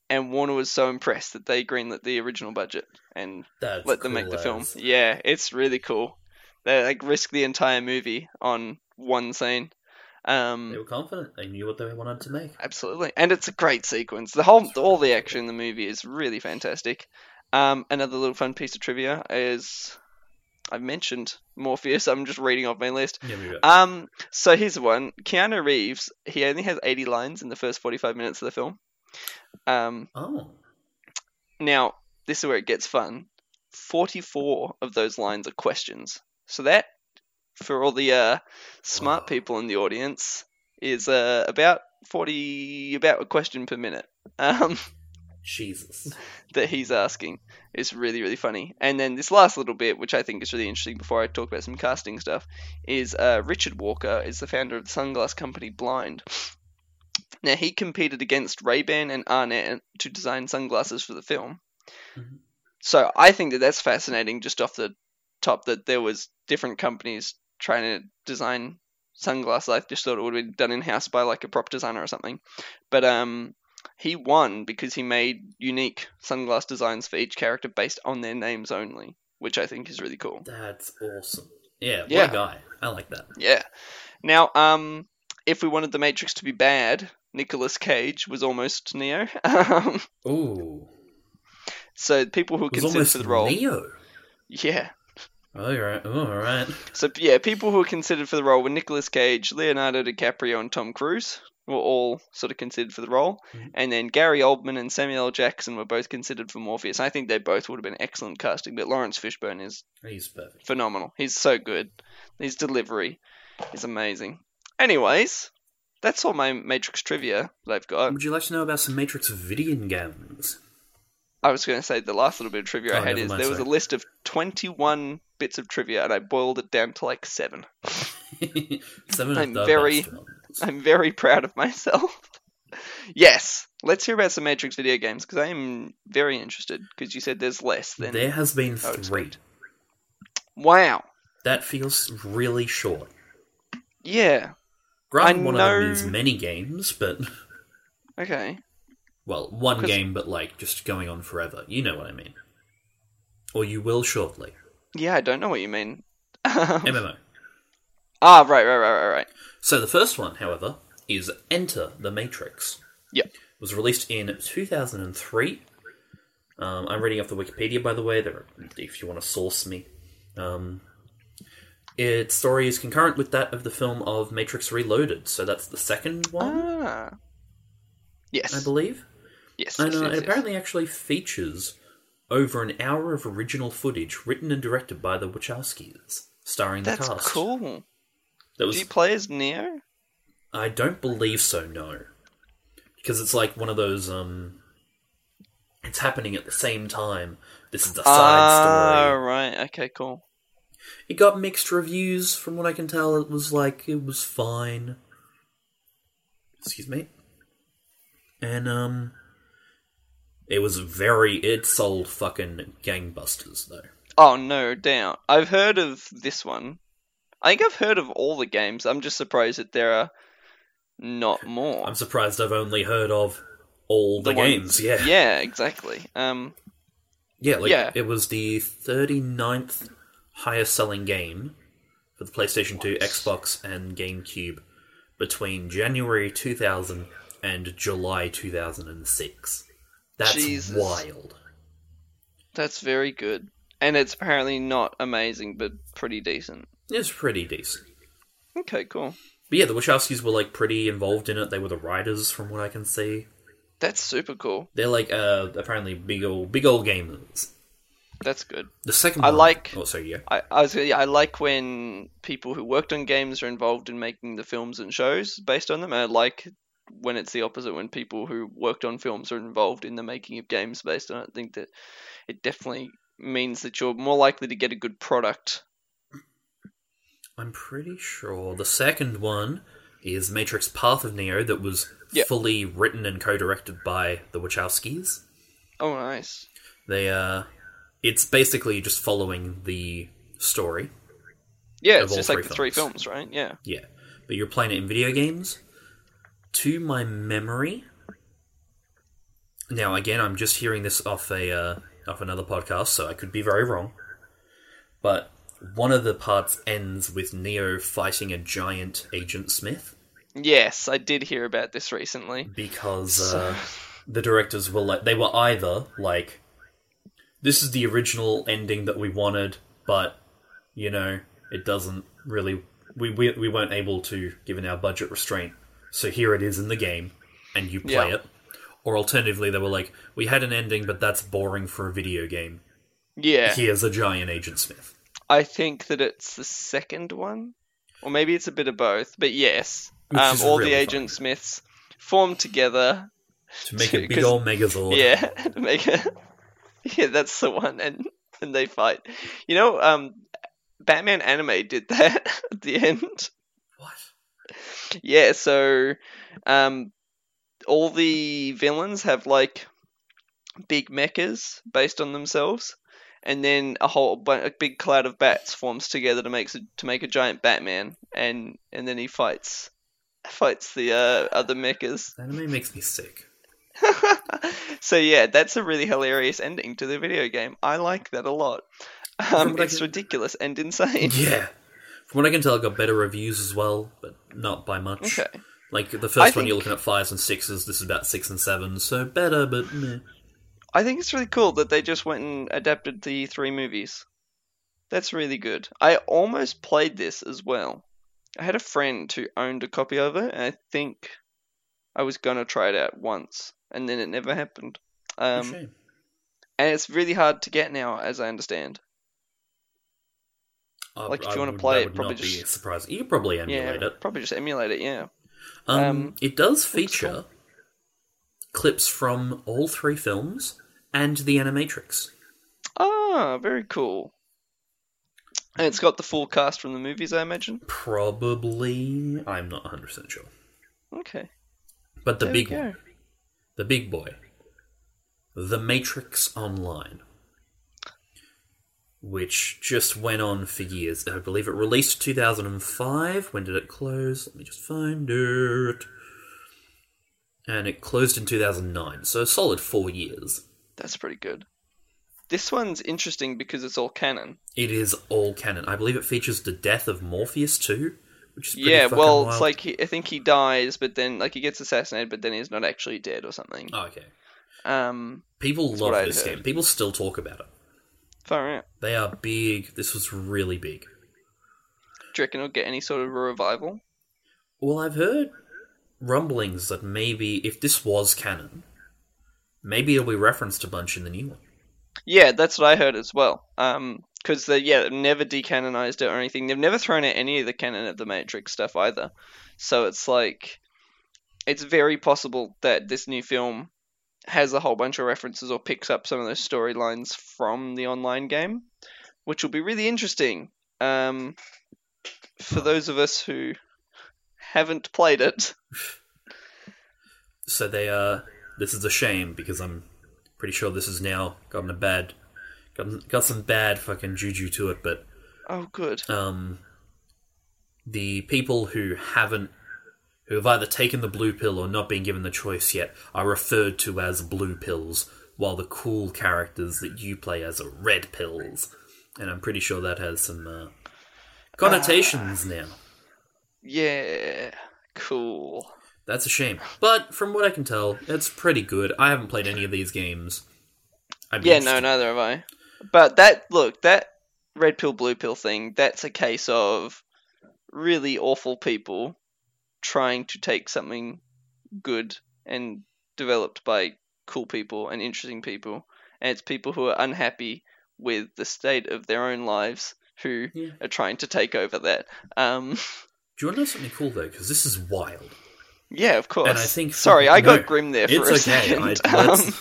[SPEAKER 2] and Warner was so impressed that they greenlit the original budget and
[SPEAKER 1] That's
[SPEAKER 2] let them make the film.
[SPEAKER 1] as.
[SPEAKER 2] Yeah, it's really cool. They like risk the entire movie on one scene. Um,
[SPEAKER 1] They were confident. They knew what they wanted to make.
[SPEAKER 2] absolutely, and it's a great sequence. The whole, all the action in the movie is really fantastic. Um, another little fun piece of trivia is I've mentioned Morpheus. I'm just reading off my list.
[SPEAKER 1] Yeah.
[SPEAKER 2] Um, so here's one. Keanu Reeves. He only has 80 lines in the first 45 minutes of the film. Um,
[SPEAKER 1] oh,
[SPEAKER 2] now this is where it gets fun. 44 of those lines are questions. So that, for all the uh, smart
[SPEAKER 1] Wow.
[SPEAKER 2] people in the audience, is uh, about 40, about a question per minute. Um,
[SPEAKER 1] Jesus.
[SPEAKER 2] that he's asking is really really funny. And then this last little bit, which I think is really interesting, before I talk about some casting stuff, is uh, Richard Walker is the founder of the sunglass company Blinde. Now he competed against Ray Ban and Arnette to design sunglasses for the film.
[SPEAKER 1] Mhm.
[SPEAKER 2] So I think that that's fascinating, just off the top, that there was different companies trying to design sunglasses. I just thought it would be done in house by like a prop designer or something. But um, he won because he made unique sunglass designs for each character based on their names only, which I think is really cool.
[SPEAKER 1] That's awesome. Yeah,
[SPEAKER 2] Yeah.
[SPEAKER 1] guy. I like that.
[SPEAKER 2] Yeah. Now, um, if we wanted the Matrix to be bad, Nicolas Cage was almost Neo.
[SPEAKER 1] Ooh.
[SPEAKER 2] so people who considered for the role,
[SPEAKER 1] Neo.
[SPEAKER 2] yeah.
[SPEAKER 1] Oh, you're right. Oh, all right.
[SPEAKER 2] So yeah, people who were considered for the role were Nicolas Cage, Leonardo DiCaprio, and Tom Cruise were all sort of considered for the role,
[SPEAKER 1] Mhm.
[SPEAKER 2] and then Gary Oldman and Samuel L. Jackson were both considered for Morpheus. I think they both would have been excellent casting, but Laurence Fishburne is
[SPEAKER 1] He's perfect.
[SPEAKER 2] phenomenal. He's so good. His delivery is amazing. Anyways, that's all my Matrix trivia that I've got.
[SPEAKER 1] Would you like to know about some Matrix video games?
[SPEAKER 2] I was going to say the last little bit of trivia oh, I
[SPEAKER 1] Oh,
[SPEAKER 2] had is
[SPEAKER 1] mind,
[SPEAKER 2] there was a list of 21 bits of trivia, and I boiled it down to like seven.
[SPEAKER 1] Seven
[SPEAKER 2] I'm
[SPEAKER 1] of
[SPEAKER 2] very- I'm very proud of myself. yes, let's hear about some Matrix video games because I am very interested. Because you said there's less than.
[SPEAKER 1] There has been
[SPEAKER 2] I
[SPEAKER 1] three.
[SPEAKER 2] Wow.
[SPEAKER 1] That feels really short.
[SPEAKER 2] Yeah.
[SPEAKER 1] Granted,
[SPEAKER 2] I
[SPEAKER 1] one of them
[SPEAKER 2] know-
[SPEAKER 1] is many games, but
[SPEAKER 2] Okay.
[SPEAKER 1] Well, one game, but like just going on forever. You know what I mean? Or you will shortly.
[SPEAKER 2] Yeah, I don't know what you mean.
[SPEAKER 1] MMO.
[SPEAKER 2] ah, right, right, right, right, right.
[SPEAKER 1] So the first one, however, is Enter the Matrix.
[SPEAKER 2] Yep.
[SPEAKER 1] It was released in 2003. Um, I'm reading off the Wikipedia, by the way. There, if you want to source me. Um, its story is concurrent with that of the film of Matrix Reloaded, so that's the second one,
[SPEAKER 2] Ah. Yes.
[SPEAKER 1] I believe.
[SPEAKER 2] Yes.
[SPEAKER 1] And
[SPEAKER 2] yes,
[SPEAKER 1] uh,
[SPEAKER 2] yes,
[SPEAKER 1] it apparently actually features over an hour of original footage written and directed by the Wachowskis, starring
[SPEAKER 2] That's
[SPEAKER 1] the cast.
[SPEAKER 2] That's cool.
[SPEAKER 1] That was
[SPEAKER 2] Do you play as Neo?
[SPEAKER 1] I don't believe so, no. Because it's like one of those, um. It's happening at the same time. This is the side
[SPEAKER 2] Ah,
[SPEAKER 1] story.
[SPEAKER 2] right. Okay, cool.
[SPEAKER 1] It got mixed reviews, from what I can tell. It was like, it was fine. Excuse me. And, um. It was very. It sold fucking gangbusters, though.
[SPEAKER 2] Oh, no doubt. I've heard of this one. I think I've heard of all the games. I'm just surprised that there are not more.
[SPEAKER 1] I'm surprised I've only heard of all the,
[SPEAKER 2] ones-
[SPEAKER 1] games, yeah.
[SPEAKER 2] Yeah, exactly. Um,
[SPEAKER 1] Yeah, like
[SPEAKER 2] Yeah.
[SPEAKER 1] it was the 39th highest selling game for the PlayStation 2, Xbox, and GameCube between January 2000 and July 2006. That's
[SPEAKER 2] Jesus.
[SPEAKER 1] wild.
[SPEAKER 2] that's very good. And it's apparently not amazing, but pretty decent.
[SPEAKER 1] It's pretty decent.
[SPEAKER 2] Okay, cool.
[SPEAKER 1] But yeah, the Wachowskis were like pretty involved in it. They were the writers, from what I can see.
[SPEAKER 2] That's super cool.
[SPEAKER 1] They're like uh, apparently big old big old gamers.
[SPEAKER 2] That's good.
[SPEAKER 1] The second
[SPEAKER 2] I
[SPEAKER 1] one,
[SPEAKER 2] like-
[SPEAKER 1] Oh, sorry, yeah.
[SPEAKER 2] I, I was yeah, I like when people who worked on games are involved in making the films and shows based on them. And I like when it's the opposite when people who worked on films are involved in the making of games based on it. I think that it definitely means that you're more likely to get a good product.
[SPEAKER 1] I'm pretty sure the second one is Matrix Path of Neo that was
[SPEAKER 2] Yeah.
[SPEAKER 1] fully written and co-directed by the Wachowskis.
[SPEAKER 2] Oh, nice.
[SPEAKER 1] They uh it's basically just following the story.
[SPEAKER 2] Yeah, it's just like
[SPEAKER 1] three
[SPEAKER 2] the three
[SPEAKER 1] films.
[SPEAKER 2] films, right? Yeah.
[SPEAKER 1] Yeah. But you're playing it in video games. To my memory. Now again, I'm just hearing this off a uh, off another podcast, so I could be very wrong. But one of the parts ends with Neo fighting a giant Agent Smith
[SPEAKER 2] Yes, I did hear about this recently.
[SPEAKER 1] because uh, the directors were like they were either like this is the original ending that we wanted, but you know it doesn't really we we, we weren't able to given our budget restraint, so here it is in the game, and you play
[SPEAKER 2] Yeah.
[SPEAKER 1] it. Or alternatively, they were like, we had an ending, but that's boring for a video game.
[SPEAKER 2] Yeah,
[SPEAKER 1] Here's a giant Agent Smith.
[SPEAKER 2] I think that it's the second one, or maybe it's a bit of both. But yes, um, all
[SPEAKER 1] really
[SPEAKER 2] the. Agent Smiths form together.
[SPEAKER 1] To make a big old Megazord.
[SPEAKER 2] Yeah, to make a yeah, that's the one, and and they fight. You know, um, Batman anime did that at the end. Yeah, so um, all the villains have like big mechas based on themselves, and then a whole a big cloud of bats forms together to make to make a giant Batman, and and then he fights fights the uh, other mechas.
[SPEAKER 1] Anime makes me sick.
[SPEAKER 2] so yeah, that's a really hilarious ending to the video game. I like that a lot. Um, it's ridiculous and insane.
[SPEAKER 1] Yeah. From what I can tell, it got better reviews as well, but not by much.
[SPEAKER 2] Okay.
[SPEAKER 1] Like the
[SPEAKER 2] I
[SPEAKER 1] first one,
[SPEAKER 2] think-
[SPEAKER 1] you're looking at fives and sixes. This is about six and sevens, so better, but meh.
[SPEAKER 2] I think it's really cool that they just went and adapted the three movies. That's really good. I almost played this as well. I had a friend who owned a copy of it, and I think I was gonna try it out once, and then it never happened. Um, and it's really hard to get now, as I understand.
[SPEAKER 1] I-
[SPEAKER 2] like, if you wanna play
[SPEAKER 1] that
[SPEAKER 2] it, probably
[SPEAKER 1] not be surprising. You could probably emulate
[SPEAKER 2] yeah,
[SPEAKER 1] it.
[SPEAKER 2] probably just emulate it. Yeah.
[SPEAKER 1] Um,
[SPEAKER 2] um,
[SPEAKER 1] it does
[SPEAKER 2] cool.
[SPEAKER 1] feature clips from all three films and the Animatrix.
[SPEAKER 2] Ah, very cool. And it's got the full cast from the movies, I imagine.
[SPEAKER 1] Probably, I'm not 100 percent sure,
[SPEAKER 2] Okay.
[SPEAKER 1] but the
[SPEAKER 2] there
[SPEAKER 1] big one, the big boy, The Matrix Online, which just went on for years. I believe it released 2005. When did it close? Let me just find it. And it closed in 2009, so a solid four years.
[SPEAKER 2] That's pretty good. This one's interesting because it's all canon.
[SPEAKER 1] It is all canon. I believe it features the death of Morpheus too, which is pretty
[SPEAKER 2] Yeah, well,
[SPEAKER 1] wild.
[SPEAKER 2] it's like he, I think he dies, but then like he gets assassinated, but then he's not actually dead or something.
[SPEAKER 1] Oh, okay.
[SPEAKER 2] Um,
[SPEAKER 1] People love this game. People still talk about it.
[SPEAKER 2] Far out.
[SPEAKER 1] They are big. This was really big.
[SPEAKER 2] Do you reckon it'll get any sort of a revival?
[SPEAKER 1] Well, I've heard rumblings that maybe if this was canon, maybe it'll be referenced a bunch in the new one.
[SPEAKER 2] Yeah, that's what I heard as well. Um, because they yeah they've never decanonized it or anything. They've never thrown out any of the canon of the Matrix stuff either. So it's like it's very possible that this new film has a whole bunch of references or picks up some of those storylines from the online game, which will be really interesting. Um, for those of us who haven't played it,
[SPEAKER 1] So they uh this is a shame because I'm pretty sure this has now gotten a bad got got some bad fucking juju to it, but
[SPEAKER 2] oh good,
[SPEAKER 1] um, the people who haven't, who have either taken the blue pill or not been given the choice yet, are referred to as blue pills, while the cool characters that you play as are red pills. And I'm pretty sure that has some uh, connotations now.
[SPEAKER 2] yeah, cool.
[SPEAKER 1] That's a shame. But from what I can tell, it's pretty good. I haven't played any of these games. I'd
[SPEAKER 2] Yeah, no, neither have I. But that look, that red pill blue pill thing, that's a case of really awful people trying to take something good and developed by cool people and interesting people, and it's people who are unhappy with the state of their own lives who
[SPEAKER 1] Yeah.
[SPEAKER 2] are trying to take over that. Um,
[SPEAKER 1] Do you want to know something cool though? Because this is wild.
[SPEAKER 2] yeah, of course.
[SPEAKER 1] And I think
[SPEAKER 2] sorry, I got
[SPEAKER 1] no,
[SPEAKER 2] grim there for a
[SPEAKER 1] It's okay.
[SPEAKER 2] second.
[SPEAKER 1] I,
[SPEAKER 2] Um,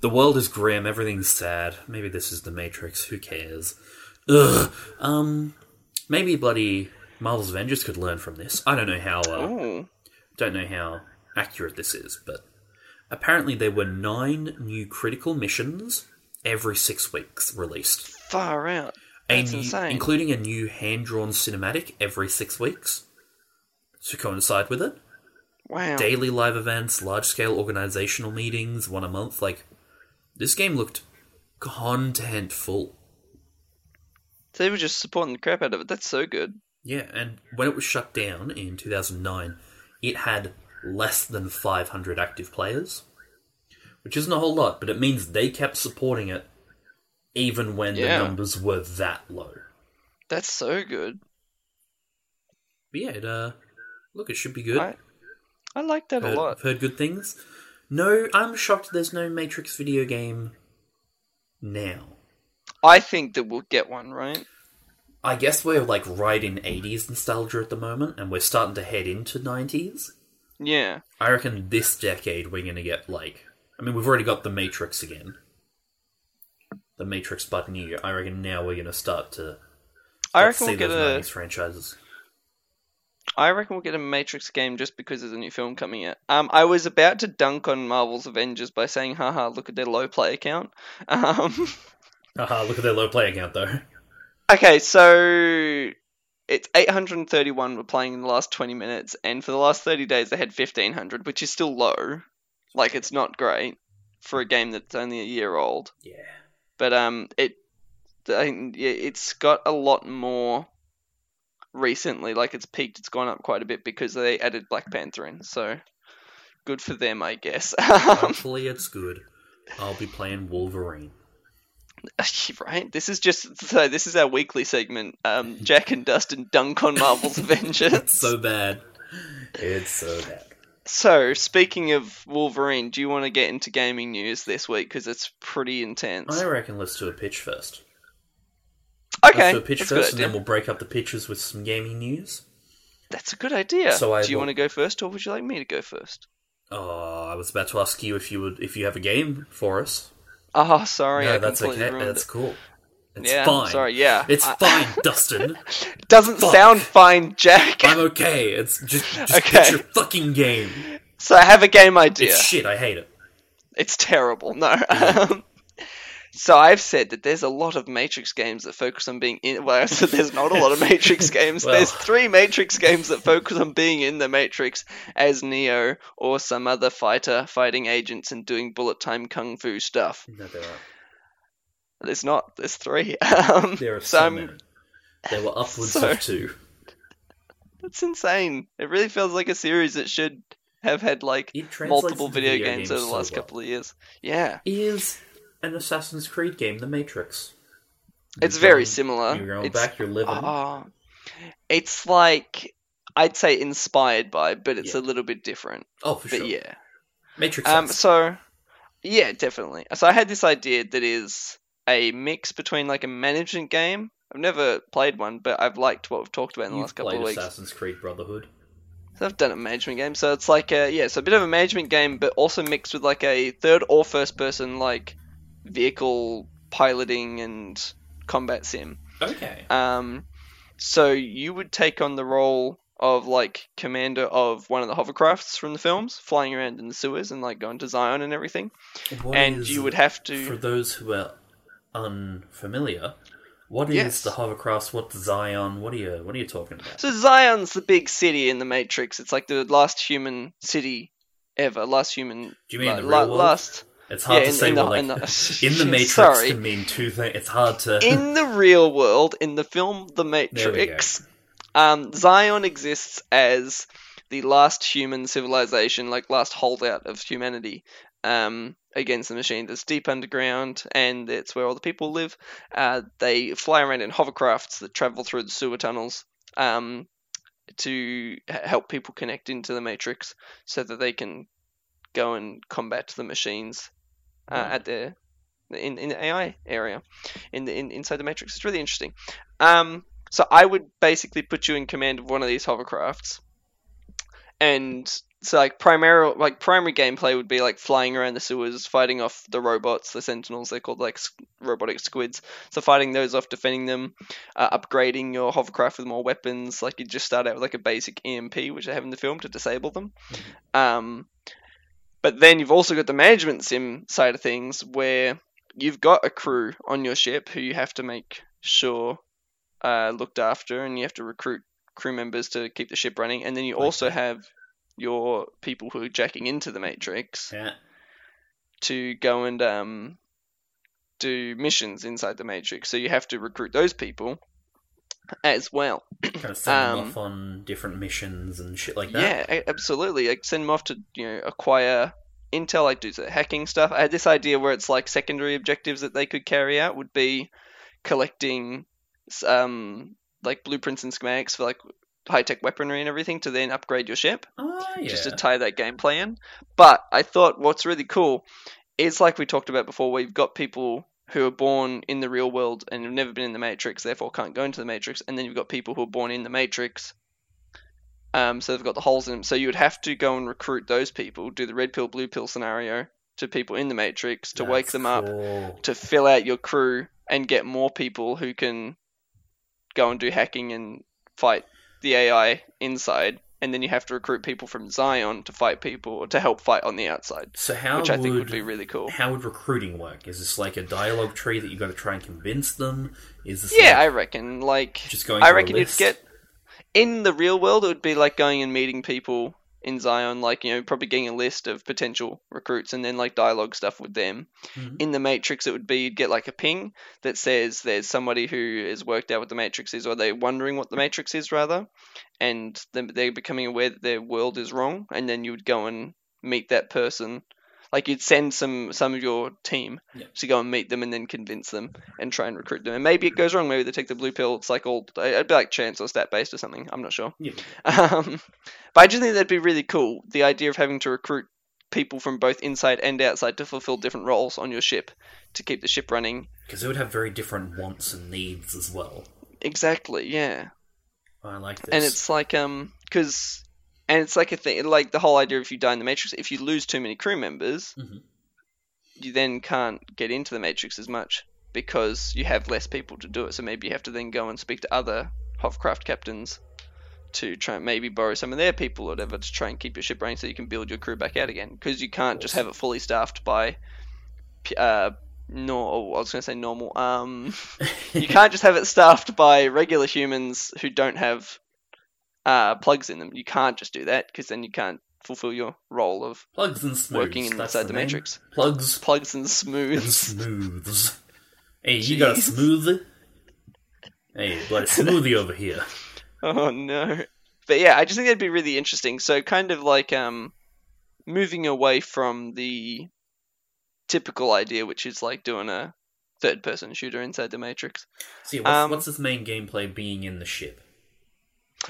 [SPEAKER 1] The world is grim. Everything's sad. Maybe this is the Matrix. Who cares? Ugh. Um, maybe bloody Marvel's Avengers could learn from this. I don't know how. Uh,
[SPEAKER 2] Ooh.
[SPEAKER 1] don't know how accurate this is, but apparently there were nine new critical missions every six weeks released.
[SPEAKER 2] Far out.
[SPEAKER 1] A
[SPEAKER 2] That's
[SPEAKER 1] new-
[SPEAKER 2] insane.
[SPEAKER 1] Including a new hand drawn cinematic every six weeks to coincide with it.
[SPEAKER 2] Wow.
[SPEAKER 1] Daily live events, large scale organizational meetings, one a month. Like, this game looked contentful.
[SPEAKER 2] They were just supporting the crap out of it. That's so good.
[SPEAKER 1] Yeah, and when it was shut down in 2009, it had less than 500 active players, which isn't a whole lot, but it means they kept supporting it even when
[SPEAKER 2] Yeah.
[SPEAKER 1] the numbers were that low.
[SPEAKER 2] That's so good.
[SPEAKER 1] But yeah, it, uh, look, it should be good.
[SPEAKER 2] I, I like that
[SPEAKER 1] heard,
[SPEAKER 2] a lot.
[SPEAKER 1] I've heard good things. No, I'm shocked there's no Matrix video game now.
[SPEAKER 2] I think that we'll get one, right?
[SPEAKER 1] I guess we're like right in 80s nostalgia at the moment, and we're starting to head into 90s.
[SPEAKER 2] Yeah.
[SPEAKER 1] I reckon this decade we're going to get like. I mean, we've already got the Matrix again. The Matrix but new. I reckon now we're going to start to.
[SPEAKER 2] I reckon we'll get a.
[SPEAKER 1] 90s franchises.
[SPEAKER 2] I reckon we'll get a Matrix game just because there's a new film coming out. Um, I was about to dunk on Marvel's Avengers by saying, "Haha, look at their low player count." Um,
[SPEAKER 1] Haha, look at their low play count though.
[SPEAKER 2] Okay, so it's 831 were playing in the last 20 minutes, and for the last 30 days they had 1500, which is still low. Like it's not great for a game that's only a year old.
[SPEAKER 1] Yeah.
[SPEAKER 2] but um, it, I, yeah, it's got a lot more recently. Like it's peaked, it's gone up quite a bit because they added Black Panther in. So good for them, I guess.
[SPEAKER 1] Hopefully it's good. I'll be playing Wolverine.
[SPEAKER 2] right? This is just so. This is our weekly segment. Um, Jack and Dustin dunk on Marvel's Avengers.
[SPEAKER 1] It's so bad. It's so bad.
[SPEAKER 2] So, speaking of Wolverine, do you want to get into gaming news this week because it's pretty intense?
[SPEAKER 1] I reckon let's do a pitch first.
[SPEAKER 2] Okay,
[SPEAKER 1] Let's do a pitch
[SPEAKER 2] that's a
[SPEAKER 1] first, and
[SPEAKER 2] idea.
[SPEAKER 1] then we'll break up the pitches with some gaming news.
[SPEAKER 2] That's a good idea.
[SPEAKER 1] So I
[SPEAKER 2] do you want to go first, or would you like me to go first?
[SPEAKER 1] Oh, I was about to ask you if you would if you have a game for us.
[SPEAKER 2] Oh, sorry,
[SPEAKER 1] no,
[SPEAKER 2] I
[SPEAKER 1] that's okay. That's
[SPEAKER 2] it.
[SPEAKER 1] cool. It's
[SPEAKER 2] yeah,
[SPEAKER 1] fine.
[SPEAKER 2] sorry, yeah.
[SPEAKER 1] It's
[SPEAKER 2] I-
[SPEAKER 1] fine, Dustin.
[SPEAKER 2] Doesn't
[SPEAKER 1] Fuck.
[SPEAKER 2] sound fine, Jack.
[SPEAKER 1] I'm okay. It's just just
[SPEAKER 2] Okay.
[SPEAKER 1] pitch your fucking game.
[SPEAKER 2] So I have a game idea.
[SPEAKER 1] It's shit. I hate it.
[SPEAKER 2] It's terrible. No. Um, so I've said that there's a lot of Matrix games that focus on being in. Well, I said there's not a lot of Matrix games.
[SPEAKER 1] Well.
[SPEAKER 2] There's three Matrix games that focus on being in the Matrix as Neo or some other fighter fighting agents and doing bullet time kung fu stuff.
[SPEAKER 1] No, there are.
[SPEAKER 2] There's not. There's three. Um,
[SPEAKER 1] There are
[SPEAKER 2] so
[SPEAKER 1] so There were upwards
[SPEAKER 2] So-
[SPEAKER 1] of two.
[SPEAKER 2] That's insane. It really feels like a series that should have had like multiple
[SPEAKER 1] into
[SPEAKER 2] video, games, over the
[SPEAKER 1] so
[SPEAKER 2] last
[SPEAKER 1] well.
[SPEAKER 2] couple of years. Yeah,
[SPEAKER 1] Is an Assassin's Creed game, The Matrix.
[SPEAKER 2] it's
[SPEAKER 1] You're
[SPEAKER 2] very
[SPEAKER 1] going-
[SPEAKER 2] similar.
[SPEAKER 1] You're going
[SPEAKER 2] it's,
[SPEAKER 1] back. You're living.
[SPEAKER 2] Oh, it's like I'd say inspired by, but it's
[SPEAKER 1] Yeah.
[SPEAKER 2] a little bit different.
[SPEAKER 1] oh, for
[SPEAKER 2] But
[SPEAKER 1] sure.
[SPEAKER 2] yeah,
[SPEAKER 1] Matrix.
[SPEAKER 2] um,
[SPEAKER 1] sense.
[SPEAKER 2] so yeah, definitely. So I had this idea that is a mix between like a management game. I've never played one, but I've liked what we've talked about in the
[SPEAKER 1] You've
[SPEAKER 2] last couple of weeks.
[SPEAKER 1] Assassin's Creed Brotherhood.
[SPEAKER 2] So I've done a management game, so it's like a yeah, so a bit of a management game, but also mixed with like a third or first person like vehicle piloting and combat sim.
[SPEAKER 1] Okay.
[SPEAKER 2] Um, so you would take on the role of like commander of one of the hovercrafts from the films, flying around in the sewers and like going to Zion and everything.
[SPEAKER 1] What
[SPEAKER 2] and
[SPEAKER 1] is-
[SPEAKER 2] you would have to
[SPEAKER 1] For those who are unfamiliar, what is
[SPEAKER 2] Yes.
[SPEAKER 1] the hovercraft? What's Zion? What are you? What are you talking about?
[SPEAKER 2] So Zion's the big city in the Matrix. It's like the last human city ever, last human.
[SPEAKER 1] Do you mean
[SPEAKER 2] la-
[SPEAKER 1] the
[SPEAKER 2] la-
[SPEAKER 1] real world?
[SPEAKER 2] last
[SPEAKER 1] It's hard
[SPEAKER 2] yeah,
[SPEAKER 1] to
[SPEAKER 2] in-
[SPEAKER 1] say
[SPEAKER 2] in the-
[SPEAKER 1] like
[SPEAKER 2] in the-
[SPEAKER 1] in the Matrix
[SPEAKER 2] Sorry.
[SPEAKER 1] can mean two things. It's hard to.
[SPEAKER 2] in the real world, in the film The Matrix, um, Zion exists as the last human civilization, like last holdout of humanity um, against the machine. That's deep underground, and it's where all the people live. Uh, they fly around in hovercrafts that travel through the sewer tunnels um, to help people connect into the Matrix, so that they can go and combat the machines uh, at their in, in the AI area in the in, inside the Matrix. It's really interesting. Um, so I would basically put you in command of one of these hovercrafts, and so like primary like primary gameplay would be like flying around the sewers, fighting off the robots, the sentinels. They're called like robotic squids. So fighting those off, defending them, uh, upgrading your hovercraft with more weapons. Like you just start out with like a basic EMP, which they have in the film to disable them. Um, but then you've also got the management sim side of things where you've got a crew on your ship who you have to make sure uh, looked after, and you have to recruit crew members to keep the ship running. And then you also have your people who are jacking into the Matrix
[SPEAKER 1] Yeah.
[SPEAKER 2] to go and um, do missions inside the Matrix. So you have to recruit those people as well.
[SPEAKER 1] Kind of send them
[SPEAKER 2] Um,
[SPEAKER 1] off on different missions and shit like that.
[SPEAKER 2] Yeah, absolutely. Like send them off to you know acquire intel, like do the hacking stuff. I had this idea where it's like secondary objectives that they could carry out would be collecting um like blueprints and schematics for like high tech weaponry and everything to then upgrade your ship.
[SPEAKER 1] Oh, yeah.
[SPEAKER 2] just to tie that gameplay in. But I thought what's really cool is like we talked about before, where you've got people who are born in the real world and have never been in the Matrix, therefore can't go into the Matrix, and then you've got people who are born in the Matrix. Um, so they've got the holes in them. So you would have to go and recruit those people, do the red pill, blue pill scenario to people in the Matrix to wake
[SPEAKER 1] That's
[SPEAKER 2] them up, to fill out your crew and get more people who can go and do hacking and fight the AI inside. And then you have to recruit people from Zion to fight people or to help fight on the outside,
[SPEAKER 1] So how
[SPEAKER 2] which I
[SPEAKER 1] would,
[SPEAKER 2] think would be really cool.
[SPEAKER 1] how would recruiting work? Is this like a dialogue tree that you've got to try and convince them? Is this
[SPEAKER 2] Yeah, I reckon. Like,
[SPEAKER 1] just going?
[SPEAKER 2] I reckon you'd get in the real world. It would be like going and meeting people in Zion, like you know, probably getting a list of potential recruits, and then like dialogue stuff with them.
[SPEAKER 1] Mhm.
[SPEAKER 2] In the Matrix, it would be you'd get like a ping that says there's somebody who has worked out what the Matrix is, or they're wondering what the Matrix is rather, and they're becoming aware that their world is wrong, and then you would go and meet that person. Like you'd send some some of your team
[SPEAKER 1] Yeah.
[SPEAKER 2] to go and meet them and then convince them and try and recruit them. And maybe it goes wrong. Maybe they take the blue pill. It's like all it'd be like chance or stat based or something. I'm not sure.
[SPEAKER 1] Yeah.
[SPEAKER 2] Um, but I just think that'd be really cool. The idea of having to recruit people from both inside and outside to fulfill different roles on your ship to keep the ship running.
[SPEAKER 1] Because it would have very different wants and needs as well.
[SPEAKER 2] Exactly. Yeah.
[SPEAKER 1] I like this.
[SPEAKER 2] and it's like um because and it's like a thing like the whole idea if you die in the matrix if you lose too many crew members
[SPEAKER 1] Mhm.
[SPEAKER 2] you then can't get into the matrix as much because you have less people to do it so maybe you have to then go and speak to other hovercraft captains to try and maybe borrow some of their people or whatever to try and keep your ship running so you can build your crew back out again because you can't just have it fully staffed by uh no I was gonna say normal um you can't just have it staffed by regular humans who don't have uh, plugs in them. You can't just do that because then you can't fulfill your role of
[SPEAKER 1] plugs and smooths.
[SPEAKER 2] working inside the,
[SPEAKER 1] name.
[SPEAKER 2] matrix.
[SPEAKER 1] Plugs
[SPEAKER 2] Plugs and
[SPEAKER 1] and
[SPEAKER 2] smooths.
[SPEAKER 1] smooths. Hey, you got a smoothie? Hey, bloody smoothie over here.
[SPEAKER 2] oh no! But yeah, I just think that'd be really interesting. So kind of like um, moving away from the typical idea, which is like doing a third-person shooter inside the matrix.
[SPEAKER 1] See, what's,
[SPEAKER 2] Um,
[SPEAKER 1] what's its main gameplay being in the ship?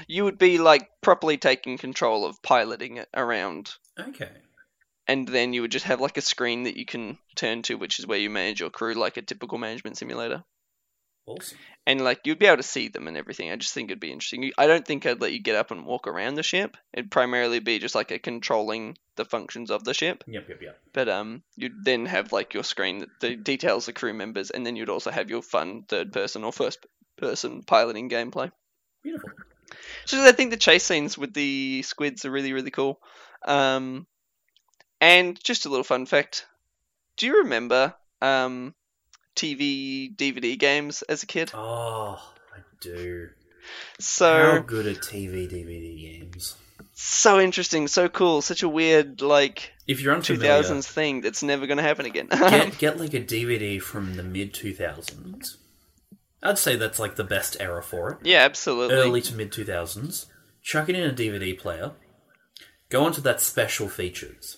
[SPEAKER 2] You would be like properly taking control of piloting it around
[SPEAKER 1] Okay.
[SPEAKER 2] and then you would just have like a screen that you can turn to, which is where you manage your crew, like a typical management simulator.
[SPEAKER 1] Awesome.
[SPEAKER 2] And like you'd be able to see them and everything. I just think it'd be interesting. I don't think I'd let you get up and walk around the ship. It'd primarily be just like a controlling the functions of the ship.
[SPEAKER 1] Yep, yep, yep.
[SPEAKER 2] But um, you'd then have like your screen that the details the crew members, and then you'd also have your fun third person or first person piloting gameplay.
[SPEAKER 1] Beautiful.
[SPEAKER 2] So I think the chase scenes with the squids are really really cool. Um, and just a little fun fact: Do you remember um, TV DVD games as a kid?
[SPEAKER 1] Oh, I do. How
[SPEAKER 2] So
[SPEAKER 1] good at TV DVD games?
[SPEAKER 2] so interesting, so cool, such a weird like
[SPEAKER 1] If you're
[SPEAKER 2] two
[SPEAKER 1] unfamiliar,
[SPEAKER 2] thousands thing that's never going to happen again.
[SPEAKER 1] get get like a DVD from the mid two thousands. I'd say that's like the best era for it.
[SPEAKER 2] yeah, absolutely.
[SPEAKER 1] Early to mid two thousands. Chuck it in a DVD player. Go onto that special features.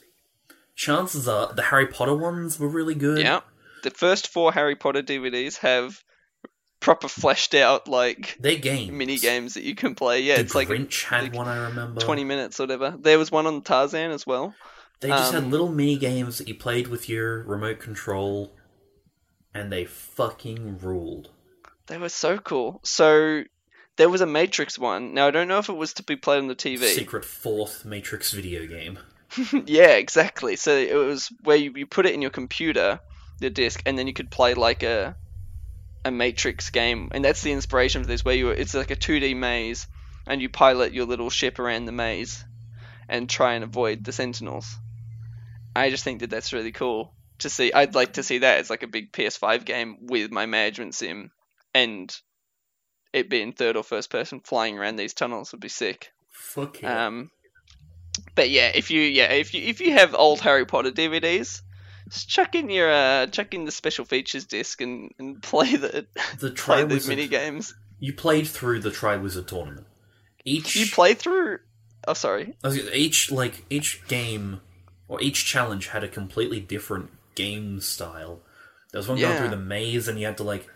[SPEAKER 1] Chances are the Harry Potter ones were really good.
[SPEAKER 2] Yeah, the first four Harry Potter DVDs have proper fleshed out like
[SPEAKER 1] They're games.
[SPEAKER 2] mini games that you can play. Yeah,
[SPEAKER 1] the
[SPEAKER 2] it's like
[SPEAKER 1] Grinch had
[SPEAKER 2] like
[SPEAKER 1] one. I remember.
[SPEAKER 2] 20 minutes or whatever. There was one on Tarzan as well.
[SPEAKER 1] They just
[SPEAKER 2] um,
[SPEAKER 1] had little mini games that you played with your remote control, and they fucking ruled.
[SPEAKER 2] They were so cool. So there was a Matrix one. Now I don't know if it was to be played on the TV.
[SPEAKER 1] Secret fourth Matrix video game.
[SPEAKER 2] yeah, exactly. So it was where you, you put it in your computer, the disc, and then you could play like a a Matrix game, and that's the inspiration for this. Where you it's like a 2D maze, and you pilot your little ship around the maze, and try and avoid the Sentinels. I just think that that's really cool to see. I'd like to see that as like a big PS5 game with my management sim, and it being third or first person flying around these tunnels would be sick.
[SPEAKER 1] Fuck yeah.
[SPEAKER 2] Um, but yeah, if you yeah if you if you have old Harry Potter DVDs, just chuck in your uh chuck in the special features disc and, and play the
[SPEAKER 1] the
[SPEAKER 2] play
[SPEAKER 1] Wizard.
[SPEAKER 2] mini games.
[SPEAKER 1] You played through the Tri Wizard tournament. Each
[SPEAKER 2] You play through. Oh, sorry.
[SPEAKER 1] I was gonna- each like each game or each challenge had a completely different game style. There was one going through the maze, and you had to like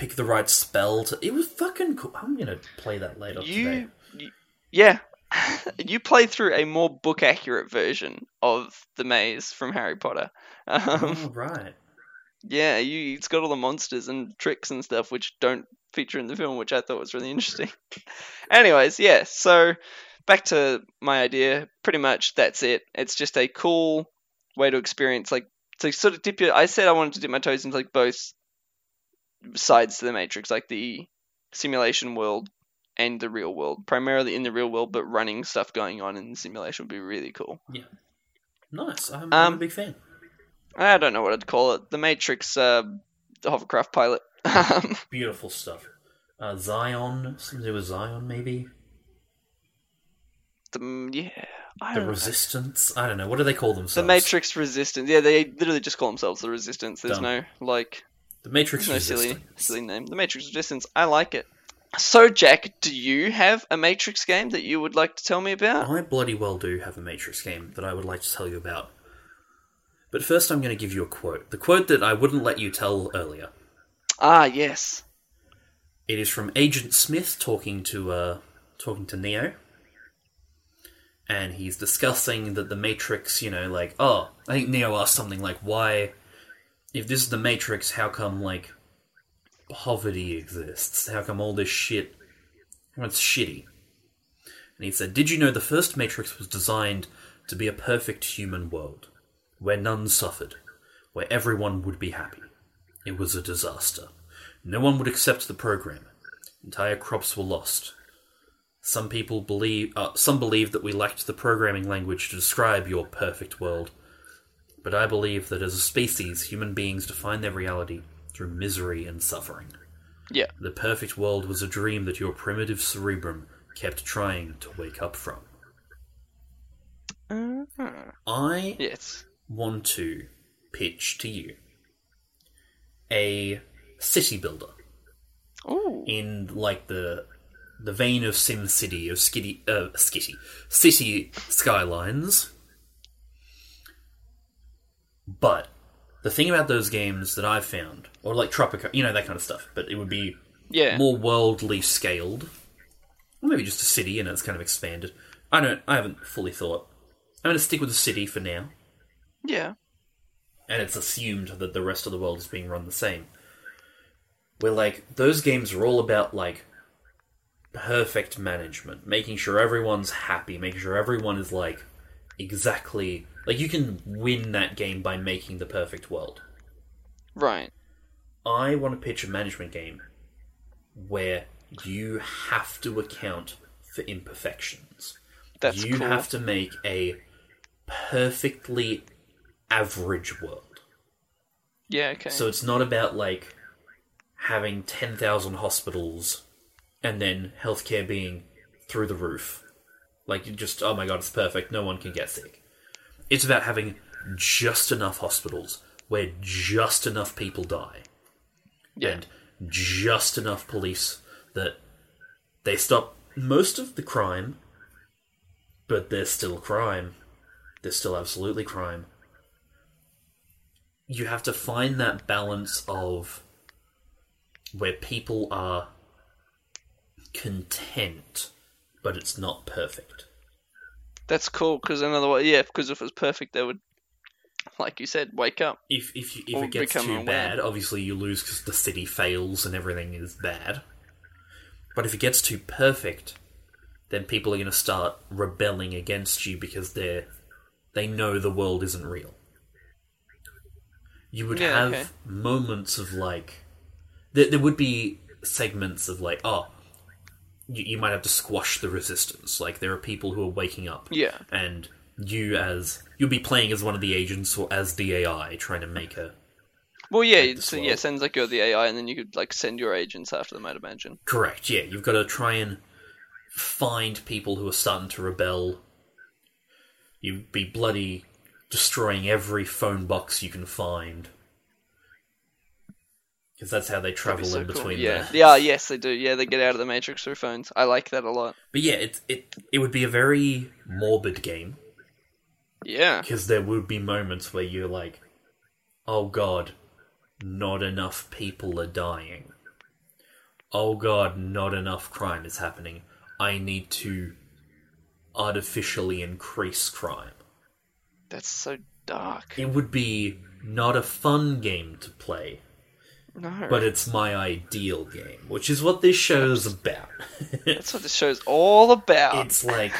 [SPEAKER 1] pick the right spell. To it was fucking cool. I'm gonna play that later today.
[SPEAKER 2] You, you yeah. you play through a more book accurate version of the maze from Harry Potter. Um,
[SPEAKER 1] Oh, right.
[SPEAKER 2] Yeah, you it's got all the monsters and tricks and stuff which don't feature in the film, which I thought was really interesting. Anyways, yeah, so back to my idea. Pretty much that's it. It's just a cool way to experience like to sort of dip your I said I wanted to dip my toes into like both sides to the matrix, like the simulation world and the real world. Primarily in the real world, but running stuff going on in the simulation would be really cool. Yeah.
[SPEAKER 1] Nice. I'm, I'm a
[SPEAKER 2] Um,
[SPEAKER 1] big fan.
[SPEAKER 2] I don't know what I'd call it. The Matrix uh, hovercraft pilot. Um,
[SPEAKER 1] Beautiful stuff. Uh, Zion, something to do with Zion, maybe
[SPEAKER 2] the, yeah, I
[SPEAKER 1] the
[SPEAKER 2] don't know.
[SPEAKER 1] Resistance. I don't know. What do they call themselves?
[SPEAKER 2] The Matrix Resistance. Yeah, they literally just call themselves the Resistance. There's
[SPEAKER 1] Dumb.
[SPEAKER 2] no like,
[SPEAKER 1] The Matrix
[SPEAKER 2] no silly,
[SPEAKER 1] Resistance.
[SPEAKER 2] silly name. The Matrix Resistance. I like it. So, Jack, do you have a Matrix game that you would like to tell me about?
[SPEAKER 1] I bloody well do have a Matrix game that I would like to tell you about. But first, I'm going to give you a quote. The quote that I wouldn't let you tell earlier.
[SPEAKER 2] Ah, yes.
[SPEAKER 1] It is from Agent Smith talking to uh, talking to Neo, and he's discussing that the Matrix. You know, like, oh, I think Neo asked something like, "Why, if this is the Matrix, how come like poverty exists? How come all this shit? Well, it's shitty." And he said, "Did you know the first Matrix was designed to be a perfect human world, where none suffered, where everyone would be happy? It was a disaster." No one would accept the program. Entire crops were lost. Some people believe, uh, some believe that we lacked the programming language to describe your perfect world. But I believe that as a species, human beings define their reality through misery and suffering.
[SPEAKER 2] Yeah.
[SPEAKER 1] The perfect world was a dream that your primitive cerebrum kept trying to wake up from.
[SPEAKER 2] Uh-huh.
[SPEAKER 1] I
[SPEAKER 2] Yes.
[SPEAKER 1] want to pitch to you a city builder.
[SPEAKER 2] Ooh.
[SPEAKER 1] in like the the vein of Sim City of Skitty uh Skitty City Skylines. But the thing about those games that I've found, or like Tropico, you know that kind of stuff, but it would be
[SPEAKER 2] Yeah.
[SPEAKER 1] more worldly scaled, or maybe just a city and it's kind of expanded. I don't. I haven't fully thought. I'm going to stick with the city for now,
[SPEAKER 2] Yeah.
[SPEAKER 1] and it's assumed that the rest of the world is being run the same. Where like those games are all about like perfect management, making sure everyone's happy, making sure everyone is like exactly like you can win that game by making the perfect world.
[SPEAKER 2] Right.
[SPEAKER 1] I want to pitch a management game where you have to account for imperfections.
[SPEAKER 2] That's
[SPEAKER 1] you
[SPEAKER 2] cool.
[SPEAKER 1] have to make a perfectly average world.
[SPEAKER 2] Yeah. Okay.
[SPEAKER 1] So it's not about like having 10,000 hospitals and then healthcare being through the roof. Like you just oh my god, it's perfect. No one can get sick. It's about having just enough hospitals where just enough people die
[SPEAKER 2] yeah.
[SPEAKER 1] and just enough police that they stop most of the crime, but there's still crime. There's still absolutely crime. You have to find that balance of where people are content, but it's not perfect.
[SPEAKER 2] That's cool because another way, yeah, because if it was perfect, they would, like you said, wake up.
[SPEAKER 1] If if you, if it gets too
[SPEAKER 2] aware.
[SPEAKER 1] bad, obviously you lose because the city fails and everything is bad. But if it gets too perfect, then people are going to start rebelling against you because they're they know the world isn't real. You would
[SPEAKER 2] Yeah,
[SPEAKER 1] have
[SPEAKER 2] okay.
[SPEAKER 1] moments of like there, there would be segments of like oh you, you might have to squash the resistance like there are people who are waking up
[SPEAKER 2] Yeah.
[SPEAKER 1] and you as you'll be playing as one of the agents or as the AI trying to make a
[SPEAKER 2] Well, yeah, so, yeah, sounds like you're the AI, and then you could like send your agents after them. I'd imagine.
[SPEAKER 1] Correct, yeah. You've got to try and find people who are starting to rebel. You'd be bloody destroying every phone box you can find. Because that's how they
[SPEAKER 2] That'd be
[SPEAKER 1] travel
[SPEAKER 2] so
[SPEAKER 1] in
[SPEAKER 2] cool.
[SPEAKER 1] between
[SPEAKER 2] Yeah,
[SPEAKER 1] the...
[SPEAKER 2] yeah, yes, they do. Yeah, they get out of the Matrix through phones. I like that a lot.
[SPEAKER 1] But yeah, it, it, it would be a very morbid game.
[SPEAKER 2] Yeah,
[SPEAKER 1] Because there would be moments where you're like, oh god, not enough people are dying. Oh god, not enough crime is happening. I need to artificially increase crime.
[SPEAKER 2] that's so dark.
[SPEAKER 1] It would be not a fun game to play,
[SPEAKER 2] No,
[SPEAKER 1] but it's my ideal game, which is what this show's about.
[SPEAKER 2] that's what this show's all about.
[SPEAKER 1] it's like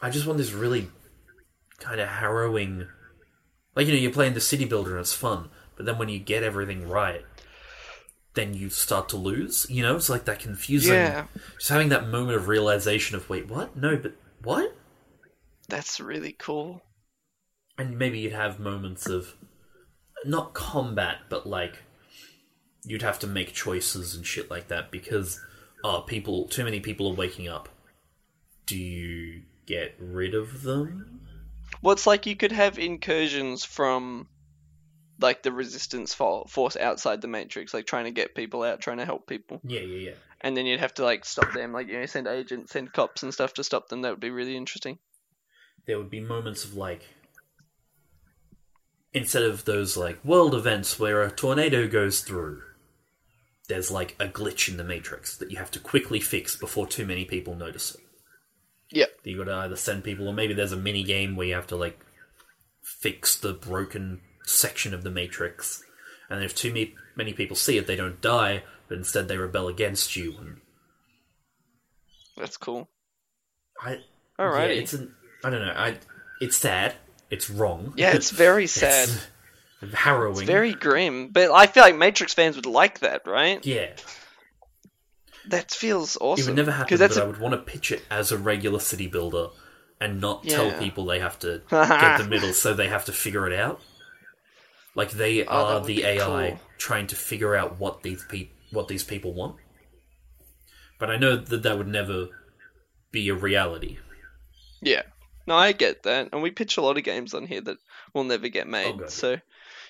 [SPEAKER 1] I just want this really kind of harrowing like you know you're playing the city builder and it's fun but then when you get everything right then you start to lose you know it's like that confusing
[SPEAKER 2] Yeah.
[SPEAKER 1] just having that moment of realization of wait what no but what
[SPEAKER 2] That's really cool.
[SPEAKER 1] and maybe you'd have moments of not combat but like you'd have to make choices and shit like that because oh people too many people are waking up do you get rid of them
[SPEAKER 2] Well, it's like you could have incursions from like the resistance force outside the Matrix, like trying to get people out, trying to help people,
[SPEAKER 1] yeah yeah yeah
[SPEAKER 2] and then you'd have to like stop them, like you know, send agents, send cops and stuff to stop them. That would be really interesting.
[SPEAKER 1] there would be moments of like instead of those like world events where a tornado goes through there's like a glitch in the matrix that you have to quickly fix before too many people notice it
[SPEAKER 2] Yeah.
[SPEAKER 1] you got to either send people or maybe there's a mini game where you have to like fix the broken section of the matrix and if too many people see it they don't die but instead they rebel against you and
[SPEAKER 2] That's cool.
[SPEAKER 1] I,
[SPEAKER 2] Alrighty.
[SPEAKER 1] yeah,
[SPEAKER 2] Yeah,
[SPEAKER 1] it's an, I don't know I it's sad it's wrong Yeah,
[SPEAKER 2] it's very sad.
[SPEAKER 1] It's harrowing.
[SPEAKER 2] It's very grim, but I feel like Matrix fans would like that, right?
[SPEAKER 1] yeah.
[SPEAKER 2] That feels awesome.
[SPEAKER 1] It would never happen,
[SPEAKER 2] 'Cause
[SPEAKER 1] but
[SPEAKER 2] that's
[SPEAKER 1] I
[SPEAKER 2] a-
[SPEAKER 1] would want to pitch it as a regular city builder and not tell people they have to get the middle, so they have to figure it out. Like they
[SPEAKER 2] Oh,
[SPEAKER 1] are the AI
[SPEAKER 2] cool.
[SPEAKER 1] trying to figure out what these pe- what these people want. But I know that that would never be a reality.
[SPEAKER 2] Yeah. No, I get that. And we pitch a lot of games on here that will never get oh, made.
[SPEAKER 1] God, yeah.
[SPEAKER 2] so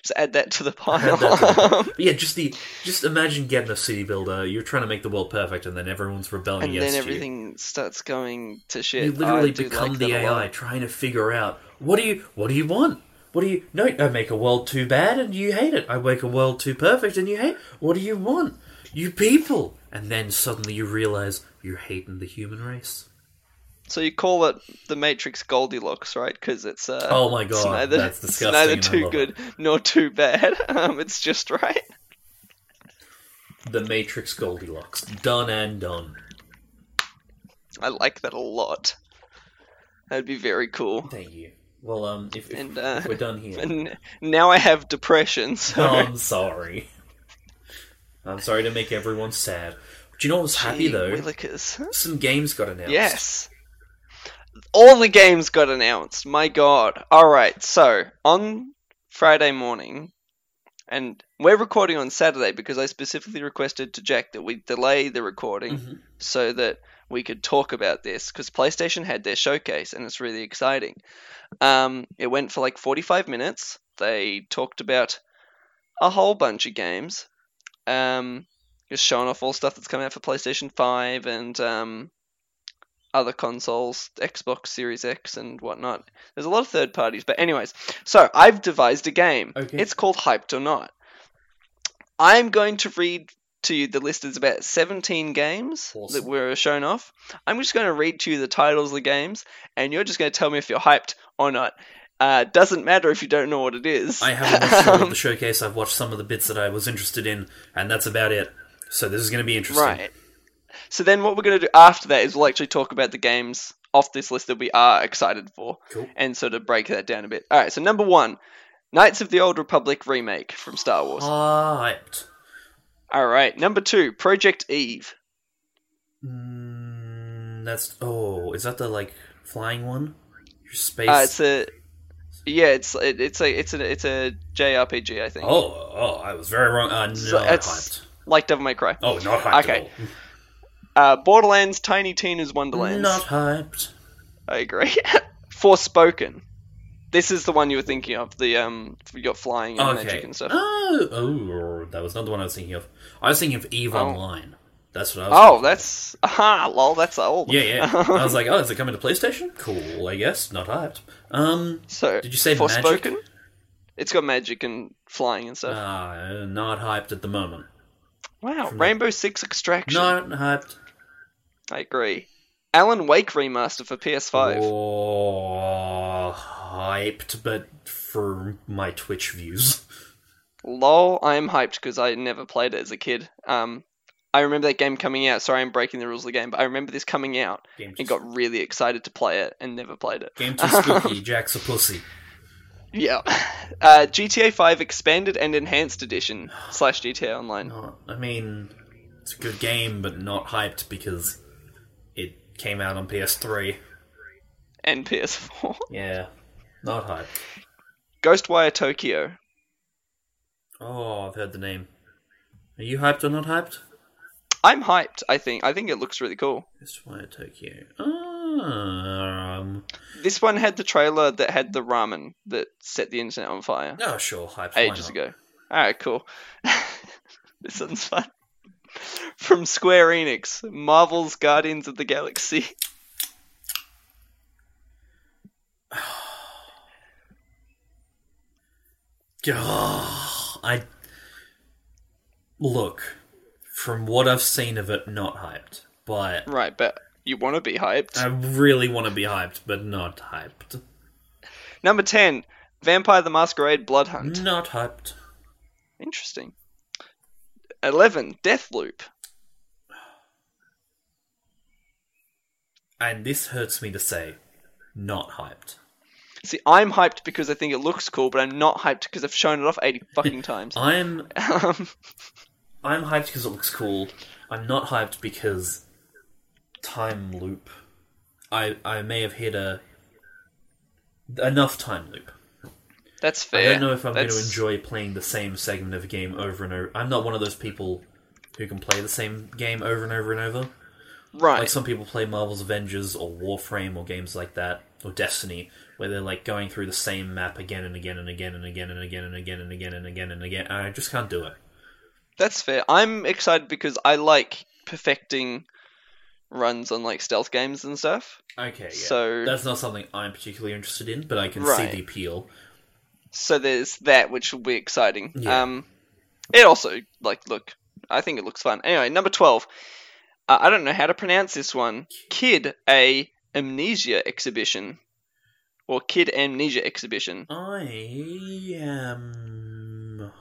[SPEAKER 2] just add that to the pile.
[SPEAKER 1] to yeah, just the just imagine getting a city builder. You're trying to make the world perfect, and then everyone's rebelling
[SPEAKER 2] and
[SPEAKER 1] against
[SPEAKER 2] then
[SPEAKER 1] you.
[SPEAKER 2] everything starts going to shit.
[SPEAKER 1] You literally
[SPEAKER 2] I
[SPEAKER 1] become
[SPEAKER 2] like
[SPEAKER 1] the AI trying to figure out what do you what do you want? What do you no I make a world too bad and you hate it. I make a world too perfect and you hate. What do you want? You people. And then suddenly you realize you're hating the human race.
[SPEAKER 2] So you call it the Matrix Goldilocks, right? Because it's uh,
[SPEAKER 1] Oh my
[SPEAKER 2] it's
[SPEAKER 1] God,
[SPEAKER 2] neither,
[SPEAKER 1] that's
[SPEAKER 2] it's neither too good nor too bad. Um, it's just right.
[SPEAKER 1] The Matrix Goldilocks. Done and done.
[SPEAKER 2] I like that a lot. That'd be very cool.
[SPEAKER 1] Thank you. Well, um, if, if,
[SPEAKER 2] And uh,
[SPEAKER 1] if we're done here,
[SPEAKER 2] and now I have depression. So
[SPEAKER 1] oh, I'm sorry. I'm sorry to make everyone sad. Do you know what was happy
[SPEAKER 2] Gee
[SPEAKER 1] though?
[SPEAKER 2] willikers.
[SPEAKER 1] Some games got announced.
[SPEAKER 2] Yes. All the games got announced. My god. Alright, so on Friday morning, and we're recording on Saturday because I specifically requested to Jack that we delay the recording
[SPEAKER 1] Mhm.
[SPEAKER 2] so that we could talk about this because PlayStation had their showcase and it's really exciting. Um, it went for like 45 minutes. They talked about a whole bunch of games. Um, just showing off all stuff that's coming out for PlayStation 5 and um, other consoles, Xbox Series X and whatnot. There's a lot of third parties, but anyways. So I've devised a game.
[SPEAKER 1] Okay.
[SPEAKER 2] It's called Hyped or Not. I'm going to read to you the list is about 17 games
[SPEAKER 1] Awesome.
[SPEAKER 2] that were shown off. I'm just going to read to you the titles of the games, and you're just going to tell me if you're hyped or not. Uh, doesn't matter if you don't know what it is.
[SPEAKER 1] I haven't watched all of the showcase. I've watched some of the bits that I was interested in, and that's about it. So this is going to be interesting.
[SPEAKER 2] Right. So then what we're going to do after that is we'll actually talk about the games off this list that we are excited for
[SPEAKER 1] Cool.
[SPEAKER 2] and sort of break that down a bit. All right, so number one, Knights of the Old Republic remake from Star Wars.
[SPEAKER 1] Hyped.
[SPEAKER 2] All right, number two, Project Eve.
[SPEAKER 1] Mm, that's oh, is that the like flying one? Your space.
[SPEAKER 2] Uh, it's a yeah, it's it, it's a it's a it's a JRPG, I think.
[SPEAKER 1] oh, oh, I was very wrong. Uh, no,
[SPEAKER 2] So it's-
[SPEAKER 1] hyped.
[SPEAKER 2] like Devil May Cry.
[SPEAKER 1] Oh, not hyped.
[SPEAKER 2] Okay. Uh, Borderlands, Tiny Tina's. Wonderlands.
[SPEAKER 1] Not hyped.
[SPEAKER 2] I agree. Forspoken. This is the one you were thinking of. The um, you got flying and magic and stuff.
[SPEAKER 1] Oh, oh, that was not the one I was thinking of. I was thinking of Eve
[SPEAKER 2] Oh.
[SPEAKER 1] Online. That's what I was.
[SPEAKER 2] Oh, that's aha, lol, that's old.
[SPEAKER 1] Yeah, yeah. I was like, oh, is it coming to PlayStation? Cool, I guess. Not hyped. Um,
[SPEAKER 2] so
[SPEAKER 1] Did you say
[SPEAKER 2] Forspoken?
[SPEAKER 1] magic?
[SPEAKER 2] It's got magic and flying and stuff.
[SPEAKER 1] uh, not hyped at the moment.
[SPEAKER 2] wow,
[SPEAKER 1] from the-
[SPEAKER 2] Rainbow Six Extraction.
[SPEAKER 1] Not hyped.
[SPEAKER 2] I agree. Alan Wake remaster for PS5.
[SPEAKER 1] Oh, hyped, but for my Twitch views.
[SPEAKER 2] Lol, I am hyped because I never played it as a kid. Um, I remember that game coming out. Sorry, I'm breaking the rules of the game, but I remember this coming out and got really excited to play it and never played it.
[SPEAKER 1] game too spooky. Jack's a pussy.
[SPEAKER 2] Yeah. Uh, GTA 5 Expanded and Enhanced Edition slash GTA Online.
[SPEAKER 1] Not, I mean, it's a good game, but not hyped because came out on PS3.
[SPEAKER 2] and PS4.
[SPEAKER 1] Yeah, not hyped.
[SPEAKER 2] Ghostwire Tokyo.
[SPEAKER 1] Oh, I've heard the name. Are you hyped or not hyped?
[SPEAKER 2] I'm hyped. I think. I think it looks really cool.
[SPEAKER 1] Why Tokyo. Um.
[SPEAKER 2] This one had the trailer that had the ramen that set the internet on fire
[SPEAKER 1] Oh, sure, hyped.
[SPEAKER 2] ages ago. All right, cool. this one's fun. From Square Enix, Marvel's Guardians of the Galaxy.
[SPEAKER 1] Ugh, I look from what I've seen of it, not hyped. But
[SPEAKER 2] Right, but you want to be hyped.
[SPEAKER 1] I really want to be hyped, but not hyped.
[SPEAKER 2] Number ten, Vampire the Masquerade Blood Hunt.
[SPEAKER 1] Not hyped.
[SPEAKER 2] Interesting. Eleven, Deathloop.
[SPEAKER 1] And this hurts me to say, not hyped.
[SPEAKER 2] See, I'm hyped because I think it looks cool, but I'm not hyped because I've shown it off 80 fucking times.
[SPEAKER 1] I'm
[SPEAKER 2] Um,
[SPEAKER 1] I'm hyped because it looks cool. I'm not hyped because time loop. I I may have hit a enough time loop.
[SPEAKER 2] That's fair.
[SPEAKER 1] I don't know if I'm going to enjoy playing the same segment of a game over and over. I'm not one of those people who can play the same game over and over and over.
[SPEAKER 2] Right.
[SPEAKER 1] Like some people play Marvel's Avengers or Warframe or games like that, or Destiny, where they're like going through the same map again and again and again and again and again and again and again and again and again. I just can't do it.
[SPEAKER 2] That's fair. I'm excited because I like perfecting runs on like stealth games and stuff.
[SPEAKER 1] Okay, yeah.
[SPEAKER 2] So-
[SPEAKER 1] that's not something I'm particularly interested in, but I can
[SPEAKER 2] Right.
[SPEAKER 1] see the appeal.
[SPEAKER 2] So there's that, which will be exciting.
[SPEAKER 1] Yeah.
[SPEAKER 2] Um, it also like look. I think it looks fun. Anyway, number twelve. Uh, I don't know how to pronounce this one. Kid a amnesia exhibition, or Kid amnesia exhibition.
[SPEAKER 1] I am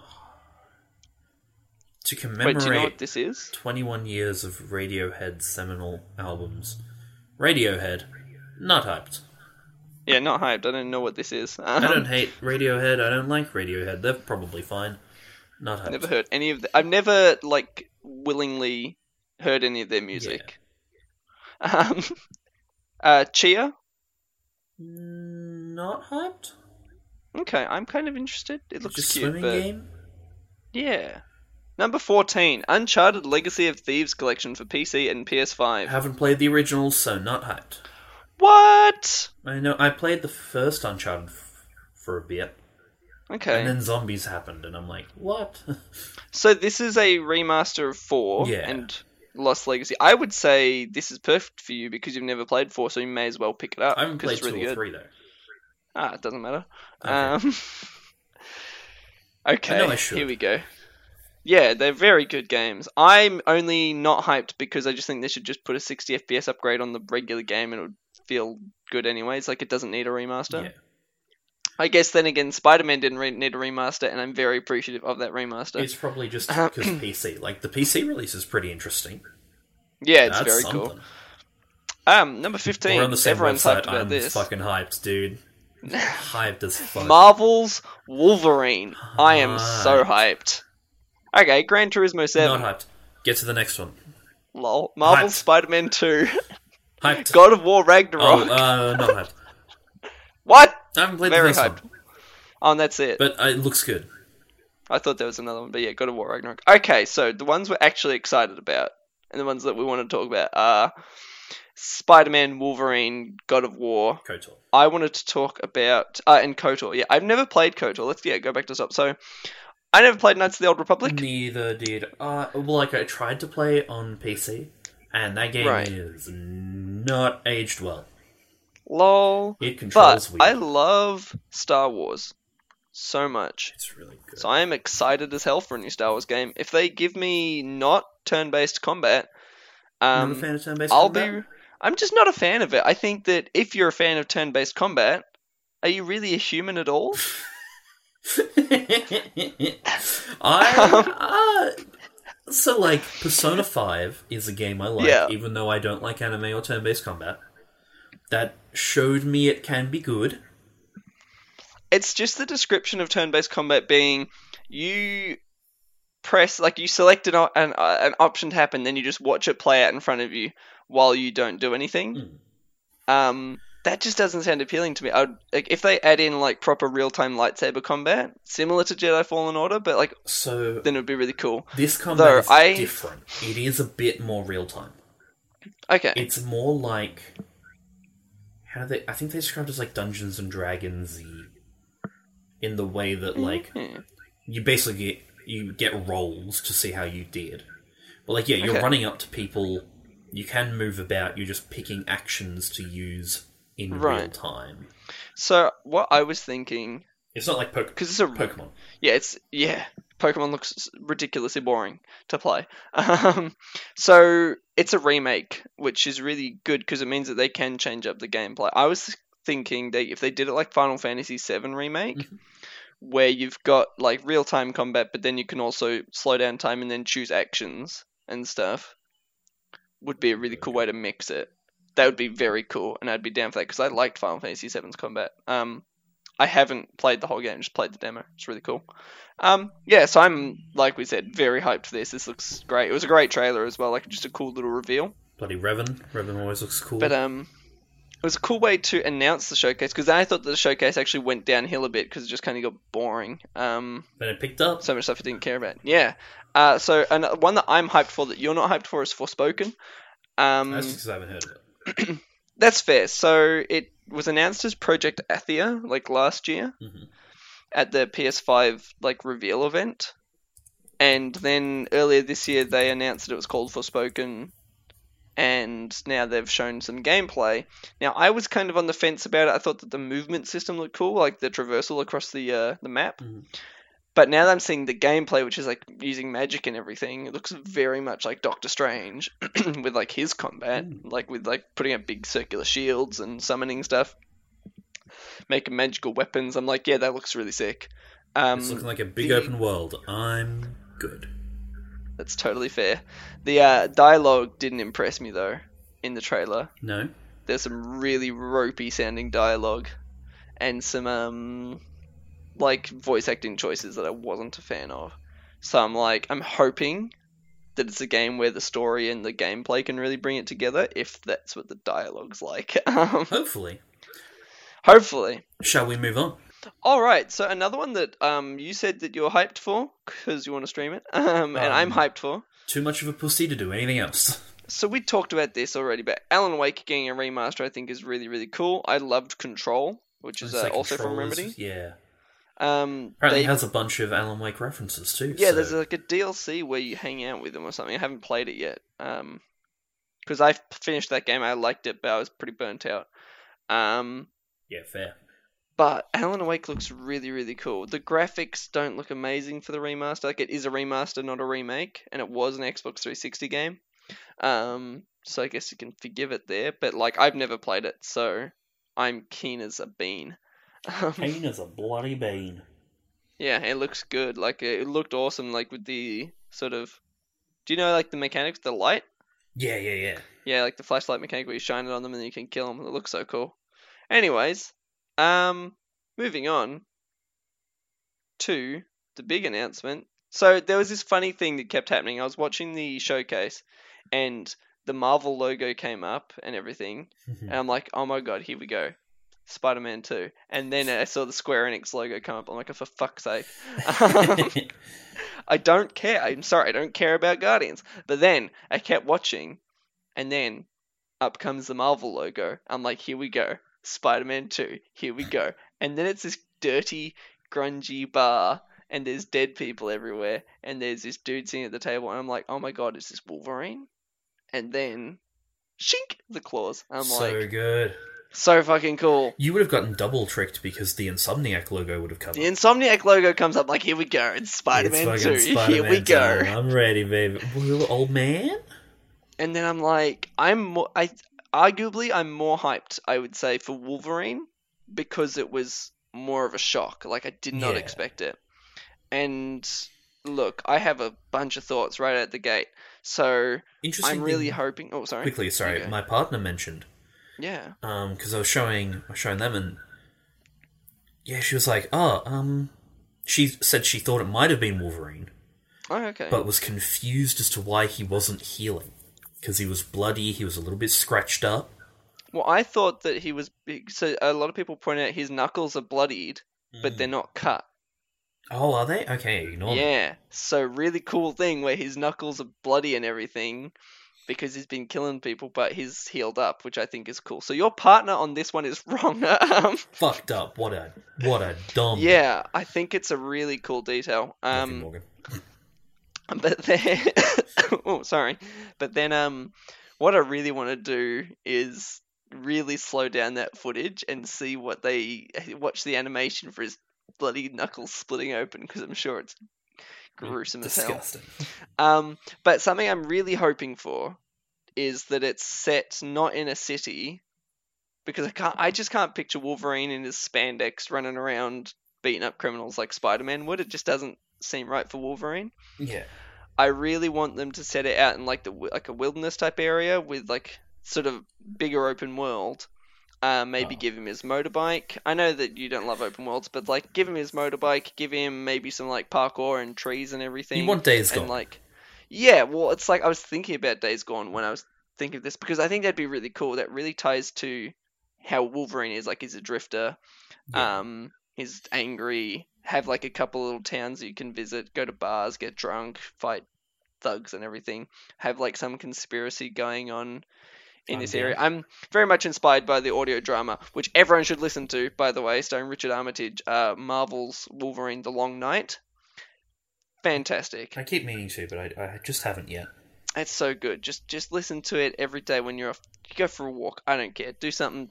[SPEAKER 1] to
[SPEAKER 2] Wait,
[SPEAKER 1] commemorate
[SPEAKER 2] do you know what this is?
[SPEAKER 1] 21 years of Radiohead's seminal albums. Radiohead, not hyped.
[SPEAKER 2] Yeah, not hyped. I don't know what this is.
[SPEAKER 1] I
[SPEAKER 2] Um,
[SPEAKER 1] don't hate Radiohead. I don't like Radiohead. They're probably fine. Not hyped.
[SPEAKER 2] Never heard any of the. I've never like willingly heard any of their music. Um, uh, Tchia.
[SPEAKER 1] Mm, Not hyped.
[SPEAKER 2] Okay, I'm kind of interested. It looks
[SPEAKER 1] Just
[SPEAKER 2] cute,
[SPEAKER 1] swimming
[SPEAKER 2] but
[SPEAKER 1] game.
[SPEAKER 2] yeah. Number fourteen, Uncharted Legacy of Thieves collection for PC and PS5.
[SPEAKER 1] haven't played the originals, so not hyped.
[SPEAKER 2] What?
[SPEAKER 1] I know. I played the first Uncharted f- for a bit,
[SPEAKER 2] Okay,
[SPEAKER 1] and then zombies happened, and I'm like, what?
[SPEAKER 2] so this is a remaster of four
[SPEAKER 1] Yeah.
[SPEAKER 2] and Lost Legacy. I would say this is perfect for you because you've never played four, so you may as well pick it up.
[SPEAKER 1] I haven't played
[SPEAKER 2] it's really
[SPEAKER 1] two or
[SPEAKER 2] good.
[SPEAKER 1] three though.
[SPEAKER 2] Ah, it doesn't matter.
[SPEAKER 1] Okay.
[SPEAKER 2] Um, okay,
[SPEAKER 1] I I
[SPEAKER 2] here we go. Yeah, they're very good games. I'm only not hyped because I just think they should just put a 60 FPS upgrade on the regular game and it would feel good anyways. Like it doesn't need a remaster.
[SPEAKER 1] Yeah.
[SPEAKER 2] I guess then again, Spider Man didn't re- need a remaster, and I'm very appreciative of that remaster.
[SPEAKER 1] It's probably just because PC. Like the PC release is pretty interesting.
[SPEAKER 2] Yeah, it's
[SPEAKER 1] That's
[SPEAKER 2] very
[SPEAKER 1] something.
[SPEAKER 2] cool. Um, number fifteen.
[SPEAKER 1] We're on the same
[SPEAKER 2] Everyone's
[SPEAKER 1] website.
[SPEAKER 2] hyped about
[SPEAKER 1] I'm
[SPEAKER 2] this.
[SPEAKER 1] fucking hyped, dude. hyped as fuck.
[SPEAKER 2] Marvel's Wolverine. I am so
[SPEAKER 1] Hyped.
[SPEAKER 2] Okay, Gran Turismo Seven.
[SPEAKER 1] Not hyped. Get to the next one.
[SPEAKER 2] Lol. Marvel's
[SPEAKER 1] Hyped.
[SPEAKER 2] Spider-Man Two.
[SPEAKER 1] Hyped.
[SPEAKER 2] God of War
[SPEAKER 1] oh,
[SPEAKER 2] Ragnarok.
[SPEAKER 1] uh, not hyped.
[SPEAKER 2] what?
[SPEAKER 1] I haven't played
[SPEAKER 2] Very
[SPEAKER 1] the first
[SPEAKER 2] hyped.
[SPEAKER 1] one,
[SPEAKER 2] Oh, and that's it.
[SPEAKER 1] but uh, it looks good.
[SPEAKER 2] I thought there was another one, but yeah, God of War Ragnarok. Okay, so the ones we're actually excited about, and the ones that we want to talk about are Spider-Man, Wolverine, God of War.
[SPEAKER 1] KOTOR.
[SPEAKER 2] I wanted to talk about uh, and KOTOR. Yeah, I've never played KOTOR. Let's yeah go back to stop. So, I never played Knights of the Old Republic.
[SPEAKER 1] Neither did. Uh, well, like I tried to play on PC, and that game
[SPEAKER 2] Right.
[SPEAKER 1] is not aged well.
[SPEAKER 2] Lol.
[SPEAKER 1] It controls
[SPEAKER 2] But
[SPEAKER 1] weird.
[SPEAKER 2] I love Star Wars so much.
[SPEAKER 1] It's really good.
[SPEAKER 2] So I am excited as hell for a new Star Wars game. If they give me not turn-based combat,
[SPEAKER 1] I'm
[SPEAKER 2] um,
[SPEAKER 1] a fan of turn-based
[SPEAKER 2] I'll
[SPEAKER 1] combat.
[SPEAKER 2] be. I'm just not a fan of it. I think that if you're a fan of turn-based combat, are you really a human at all?
[SPEAKER 1] I uh, so like Persona Five is a game I like,
[SPEAKER 2] Yeah.
[SPEAKER 1] even though I don't like anime or turn-based combat. That showed me it can be good.
[SPEAKER 2] It's just the description of turn-based combat being you press like you select an an, uh, an option to happen, then you just watch it play out in front of you while you don't do anything.
[SPEAKER 1] Hmm.
[SPEAKER 2] Um, that just doesn't sound appealing to me. I'd, like if they add in like proper real-time lightsaber combat, similar to Jedi Fallen Order, but like
[SPEAKER 1] So
[SPEAKER 2] then it would be really cool.
[SPEAKER 1] this combat
[SPEAKER 2] Though
[SPEAKER 1] is
[SPEAKER 2] I-
[SPEAKER 1] different. It is a bit more real time.
[SPEAKER 2] Okay.
[SPEAKER 1] It's more like how do they? I think they described it as like Dungeons and Dragons in the way that like
[SPEAKER 2] Hmm.
[SPEAKER 1] you basically get, you get rolls to see how you did. But like yeah, you're
[SPEAKER 2] Okay.
[SPEAKER 1] running up to people. You can move about. You're just picking actions to use in real
[SPEAKER 2] Right.
[SPEAKER 1] time.
[SPEAKER 2] So what I was thinking,
[SPEAKER 1] It's not like Pokemon.
[SPEAKER 2] because it's a
[SPEAKER 1] Pokemon.
[SPEAKER 2] yeah, it's yeah, Pokemon looks ridiculously boring to play. Um, so it's a remake, which is really good because it means that they can change up the gameplay. I was thinking that if they did it like Final Fantasy VII remake,
[SPEAKER 1] Mhm.
[SPEAKER 2] where you've got like real time combat, but then you can also slow down time and then choose actions and stuff, would be a really cool way to mix it. That would be very cool, and I'd be down for that because I liked Final Fantasy VII's combat. Um, I haven't played the whole game, just played the demo. It's really cool. Um, yeah, so I'm like we said, very hyped for this. This looks great. It was a great trailer as well, like just a cool little reveal.
[SPEAKER 1] Bloody Revan. Revan always looks cool.
[SPEAKER 2] But um, it was a cool way to announce the showcase because I thought that the showcase actually went downhill a bit because it just kind of got boring. Um,
[SPEAKER 1] then it picked up.
[SPEAKER 2] so much stuff I didn't care about. Yeah. Uh, so and one that I'm hyped for that you're not hyped for is Forspoken. Um,
[SPEAKER 1] That's because I haven't heard of it.
[SPEAKER 2] That's fair. So it was announced as Project Athia like last year
[SPEAKER 1] Mhm.
[SPEAKER 2] at the PS5 like reveal event, and then earlier this year they announced that it was called Forspoken, and now they've shown some gameplay. Now I was kind of on the fence about it. I thought that the movement system looked cool, like the traversal across the uh, the map.
[SPEAKER 1] Mhm.
[SPEAKER 2] But now that I'm seeing the gameplay, which is like using magic and everything, it looks very much like Doctor Strange with like his combat,
[SPEAKER 1] Mm.
[SPEAKER 2] like with like putting up big circular shields and summoning stuff, making magical weapons. I'm like, yeah, that looks really sick. Um,
[SPEAKER 1] it's looking like a big
[SPEAKER 2] the-
[SPEAKER 1] open world. I'm good.
[SPEAKER 2] that's totally fair. The uh, dialogue didn't impress me though in the trailer.
[SPEAKER 1] No.
[SPEAKER 2] There's some really ropey sounding dialogue and some um like voice acting choices that I wasn't a fan of. So I'm like I'm hoping that it's a game where the story and the gameplay can really bring it together if that's what the dialogue's like. um,
[SPEAKER 1] Hopefully.
[SPEAKER 2] hopefully.
[SPEAKER 1] Shall we move on?
[SPEAKER 2] All right, so another one that um you said that you're hyped for because you want to stream it, um, and I'm
[SPEAKER 1] Um,
[SPEAKER 2] hyped for.
[SPEAKER 1] Too much of a pussy to do anything else.
[SPEAKER 2] So we talked about this already, but Alan Wake getting a remaster I think is really really cool. I loved Control, which is uh, also from Remedy.
[SPEAKER 1] Yeah.
[SPEAKER 2] Um,
[SPEAKER 1] Apparently
[SPEAKER 2] they-
[SPEAKER 1] has a bunch of Alan Wake references too.
[SPEAKER 2] yeah,
[SPEAKER 1] so-
[SPEAKER 2] there's like a DLC where you hang out with them or something. I haven't played it yet. Um, because I finished that game, I liked it, but I was pretty burnt out. Um,
[SPEAKER 1] Yeah, fair.
[SPEAKER 2] but Alan Wake looks really really cool. The graphics don't look amazing for the remaster. Like it is a remaster, not a remake, and it was an Xbox 360 game. Um, so I guess you can forgive it there. But like I've never played it, so I'm keen as a bean. Um,
[SPEAKER 1] Pain is a bloody bane.
[SPEAKER 2] Yeah, it looks good. Like it looked awesome. Like with the sort of, do you know like the mechanics, the light?
[SPEAKER 1] Yeah, yeah, yeah.
[SPEAKER 2] Yeah, like the flashlight mechanic where you shine it on them and you can kill them. It looks so cool. Anyways, um, moving on to the big announcement. So there was this funny thing that kept happening. I was watching the showcase, and the Marvel logo came up and everything, and I'm like, oh my god, here we go. Spider-Man 2. And then I saw the Square Enix logo come up. I'm like, oh, for fuck's sake. Um, I don't care. I'm sorry, I don't care about Guardians. But then I kept watching, and then up comes the Marvel logo. I'm like, here we go. Spider Man 2. Here we go. And then it's this dirty, grungy bar, and there's dead people everywhere, and there's this dude sitting at the table, and I'm like, oh my god, is this Wolverine? And then, shink, the claws. I'm
[SPEAKER 1] so
[SPEAKER 2] like,
[SPEAKER 1] good.
[SPEAKER 2] So fucking cool.
[SPEAKER 1] You would have gotten double tricked because the Insomniac logo would have come
[SPEAKER 2] The
[SPEAKER 1] up.
[SPEAKER 2] Insomniac logo comes up, like, here we go. It's Spider Man
[SPEAKER 1] It's
[SPEAKER 2] 2.
[SPEAKER 1] fucking
[SPEAKER 2] Here we
[SPEAKER 1] Spider-Man
[SPEAKER 2] go.
[SPEAKER 1] time. I'm ready, baby. Old man?
[SPEAKER 2] and then I'm like, I'm more, I arguably I'm more hyped, I would say, for Wolverine because it was more of a shock. Like I did not
[SPEAKER 1] Yeah.
[SPEAKER 2] expect it. And look, I have a bunch of thoughts right at the gate. So
[SPEAKER 1] Interesting.
[SPEAKER 2] I'm really hoping. Oh, sorry.
[SPEAKER 1] quickly. Sorry, my partner mentioned
[SPEAKER 2] Yeah.
[SPEAKER 1] um because I was showing I was showing them and yeah, she was like, oh, um, she said she thought it might have been Wolverine,
[SPEAKER 2] Oh, okay.
[SPEAKER 1] but was confused as to why he wasn't healing because he was bloody, he was a little bit scratched up.
[SPEAKER 2] well, I thought that he was. So a lot of people point out his knuckles are bloodied, but they're not cut.
[SPEAKER 1] Oh, are they? Okay, ignore them.
[SPEAKER 2] Yeah. So really cool thing where his knuckles are bloody and everything because he's been killing people, but he's healed up, which I think is cool. So your partner on this one is wrong. um,
[SPEAKER 1] Fucked up. What a what a dumb.
[SPEAKER 2] yeah, I think it's a really cool detail. Um,
[SPEAKER 1] Morgan.
[SPEAKER 2] but then, oh, sorry. But then, um, what I really want to do is really slow down that footage and see what they watch the animation for his bloody knuckles splitting open because I'm sure it's gruesome as hell.
[SPEAKER 1] Disgusting.
[SPEAKER 2] Um, but something I'm really hoping for is that it's set not in a city, because I can't. I just can't picture Wolverine in his spandex running around beating up criminals like Spider-Man would. It just doesn't seem right for Wolverine.
[SPEAKER 1] Yeah.
[SPEAKER 2] I really want them to set it out in like the like a wilderness type area with like sort of bigger open world. Uh, maybe
[SPEAKER 1] Oh.
[SPEAKER 2] give him his motorbike. I know that you don't love open worlds, but like give him his motorbike, give him maybe some like parkour and trees and everything.
[SPEAKER 1] You want Days
[SPEAKER 2] and
[SPEAKER 1] Gone.
[SPEAKER 2] like, yeah, well, it's like I was thinking about Days Gone when I was thinking of this because I think that'd be really cool. That really ties to how Wolverine is. Like he's a drifter.
[SPEAKER 1] Yeah.
[SPEAKER 2] Um, he's angry. Have like a couple little towns that you can visit, go to bars, get drunk, fight thugs and everything. Have like some conspiracy going on in this area. I'm very much inspired by the audio drama, which everyone should listen to, by the way, starring Richard Armitage, uh, Marvel's Wolverine: The Long Night. Fantastic.
[SPEAKER 1] I keep meaning to, but I, I just haven't yet.
[SPEAKER 2] It's so good. Just just listen to it every day when you're off. You go for a walk. I don't care. Do something.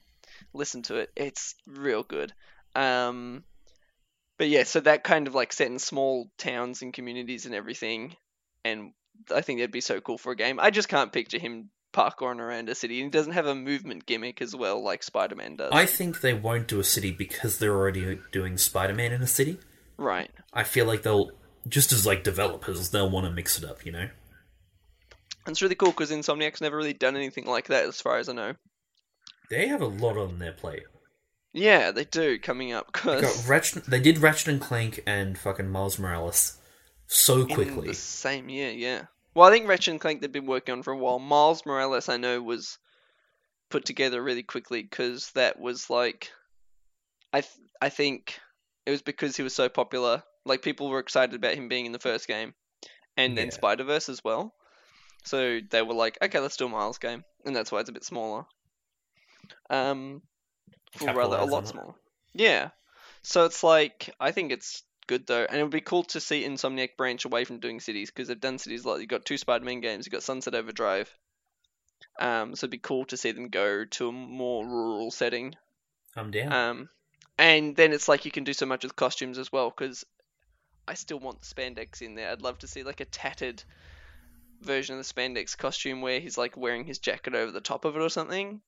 [SPEAKER 2] Listen to it. It's real good. Um, but yeah, so that kind of like set in small towns and communities and everything, and I think that'd be so cool for a game. I just can't picture him parkouring around a city. And he doesn't have a movement gimmick as well, like Spider Man does.
[SPEAKER 1] I think they won't do a city because they're already doing Spider-Man in a city.
[SPEAKER 2] Right.
[SPEAKER 1] I feel like they'll just as like developers, they'll want to mix it up. You know.
[SPEAKER 2] And it's really cool because Insomniac's never really done anything like that, as far as I know.
[SPEAKER 1] They have a lot on their plate.
[SPEAKER 2] Yeah, they do coming up
[SPEAKER 1] They, got Ratchet, they did Ratchet and Clank and fucking Miles Morales so
[SPEAKER 2] in
[SPEAKER 1] quickly.
[SPEAKER 2] the same year, yeah. Well, I think Ratchet and Clank they've been working on for a while. Miles Morales, I know, was put together really quickly because that was like, I th- I think it was because he was so popular. Like people were excited about him being in the first game, and then
[SPEAKER 1] Yeah.
[SPEAKER 2] Spider Verse as well. So they were like, okay, let's do a Miles game, and that's why it's a bit smaller. Um, or rather, a lot smaller. Yeah. So it's like I think it's good though, and it would be cool to see Insomniac branch away from doing cities because they've done cities a lot. You've got two Spider-Man games. You've got Sunset Overdrive. Um, so it'd be cool to see them go to a more rural setting.
[SPEAKER 1] I'm down.
[SPEAKER 2] Um, and then it's like you can do so much with costumes as well because I still want the spandex in there. I'd love to see like a tattered version of the spandex costume where he's like wearing his jacket over the top of it or something.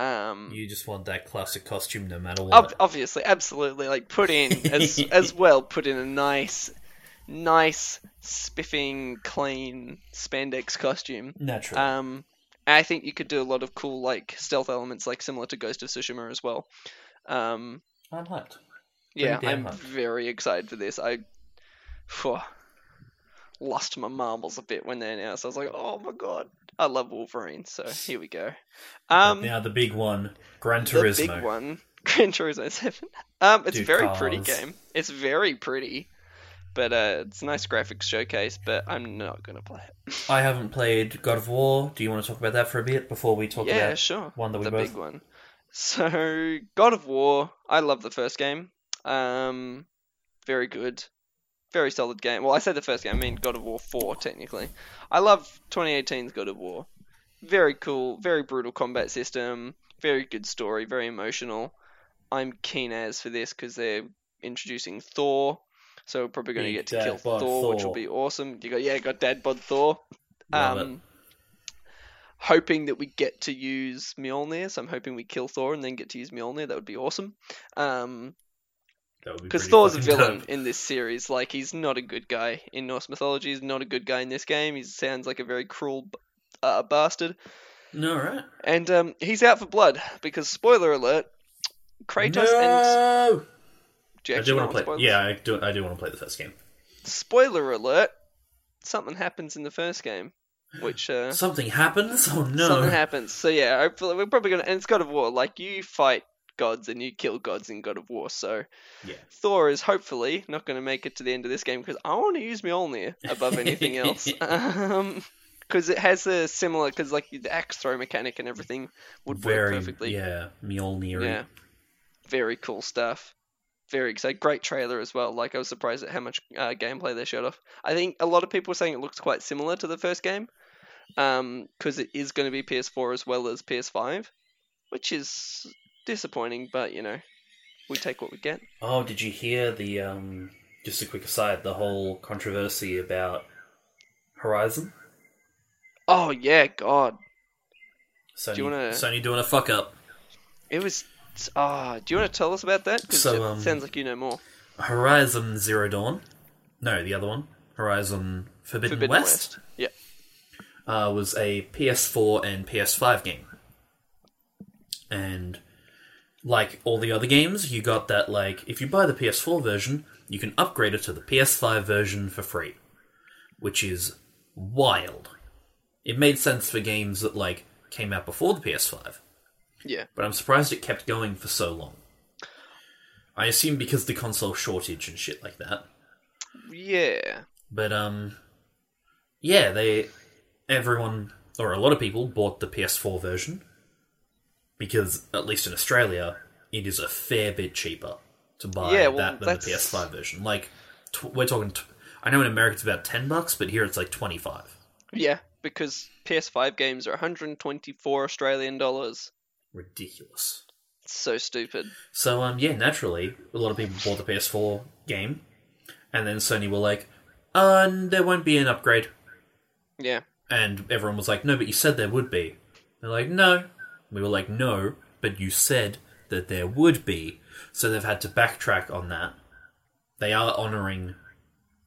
[SPEAKER 2] Um,
[SPEAKER 1] you just want that classic costume, no matter what.
[SPEAKER 2] Ob- obviously, absolutely. Like put in as as well. Put in a nice nice, spiffing, clean spandex costume.
[SPEAKER 1] Naturally.
[SPEAKER 2] Um, I think you could do a lot of cool like stealth elements, like similar to Ghost of Tsushima as well. Um,
[SPEAKER 1] I'm hyped.
[SPEAKER 2] yeah, I'm
[SPEAKER 1] hyped.
[SPEAKER 2] very excited for this. I phew, lost my marbles a bit when they announced. I was like, oh my god, I love Wolverine. So here we go. Um,
[SPEAKER 1] now the big one, Gran Turismo.
[SPEAKER 2] the big one, Gran Turismo Seven. Um, it's a
[SPEAKER 1] Dude,
[SPEAKER 2] very pretty game. It's very pretty, but uh, it's a nice graphics showcase. But I'm not gonna play it.
[SPEAKER 1] I haven't played God of War. Do you want to talk about that for a bit before we talk
[SPEAKER 2] yeah,
[SPEAKER 1] about
[SPEAKER 2] sure.
[SPEAKER 1] one that we
[SPEAKER 2] the
[SPEAKER 1] both?
[SPEAKER 2] big one. So God of War, I love the first game. Um, very good, very solid game. Well, I say the first game. I mean God of War Four, technically. I love 2018's God of War. Very cool, very brutal combat system. Very good story, very emotional. I'm keen as for this because they're introducing Thor, so we're probably going to get to kill
[SPEAKER 1] bod
[SPEAKER 2] Thor, which will be awesome. You got yeah, got Dad Bod Thor.
[SPEAKER 1] Love it.
[SPEAKER 2] Um, hoping that we get to use Mjolnir, so I'm hoping we kill Thor and then get to use Mjolnir. That would be awesome. Um,
[SPEAKER 1] That would be
[SPEAKER 2] because Thor's a villain
[SPEAKER 1] dope.
[SPEAKER 2] in this series. Like he's not a good guy in Norse mythology. He's not a good guy in this game. He sounds like a very cruel uh, bastard,
[SPEAKER 1] No, right?
[SPEAKER 2] and um, he's out for blood because spoiler alert: Kratos and
[SPEAKER 1] no!
[SPEAKER 2] do you
[SPEAKER 1] I do want
[SPEAKER 2] want
[SPEAKER 1] to play.
[SPEAKER 2] spoilers?
[SPEAKER 1] Yeah, I do. I do want to play the first game.
[SPEAKER 2] Spoiler alert: something happens in the first game, which uh,
[SPEAKER 1] Something happens. Oh no!
[SPEAKER 2] something happens. So yeah, hopefully we're probably gonna. And it's God of War. Like you fight gods and you kill gods in God of War. So
[SPEAKER 1] Yeah.
[SPEAKER 2] Thor is hopefully not going to make it to the end of this game because I want to use Mjolnir above anything else. um, because it has a similar, because like the axe throw mechanic and everything would
[SPEAKER 1] Very.
[SPEAKER 2] work perfectly.
[SPEAKER 1] Yeah, Mjolnir.
[SPEAKER 2] Yeah. Very cool stuff. Very excited. Great trailer as well. Like I was surprised at how much uh, gameplay they showed off. I think a lot of people were saying it looks quite similar to the first game, um, because it is going to be PS4 as well as PS5, which is disappointing. But you know, we take what we get.
[SPEAKER 1] Oh, did you hear the um? Just a quick aside: the whole controversy about Horizon.
[SPEAKER 2] Oh yeah, God,
[SPEAKER 1] Sony,
[SPEAKER 2] you wanna-
[SPEAKER 1] Sony doing a fuck up.
[SPEAKER 2] it was. Ah, do you want to tell us about that? 'Cause
[SPEAKER 1] So,
[SPEAKER 2] it
[SPEAKER 1] um,
[SPEAKER 2] sounds like you know more.
[SPEAKER 1] Horizon Zero Dawn. No, the other one. Horizon Forbidden,
[SPEAKER 2] Forbidden
[SPEAKER 1] West.
[SPEAKER 2] West. Yeah.
[SPEAKER 1] uh, was a PS4 and PS5 game. And like all the other games, you got that like if you buy the PS4 version, you can upgrade it to the PS5 version for free, which is wild. It made sense for games that like came out before the PS5,
[SPEAKER 2] Yeah.
[SPEAKER 1] but I'm surprised it kept going for so long. I assume because the console shortage and shit like that.
[SPEAKER 2] Yeah.
[SPEAKER 1] But um, yeah, they everyone or a lot of people bought the PS4 version because at least in Australia, it is a fair bit cheaper to buy
[SPEAKER 2] Yeah, well,
[SPEAKER 1] that than the PS5 version. Like we're talking. T- I know in America it's about ten bucks, but here it's like twenty five.
[SPEAKER 2] Yeah, because PS5 games are 124 Australian dollars.
[SPEAKER 1] Ridiculous.
[SPEAKER 2] It's so stupid.
[SPEAKER 1] So um, yeah, naturally, a lot of people bought the PS4 game, and then Sony were like, "Uh, there won't be an upgrade."
[SPEAKER 2] Yeah.
[SPEAKER 1] And everyone was like, no, but you said there would be. They're like, no. We were like, no, but you said that there would be. So they've had to backtrack on that. They are honouring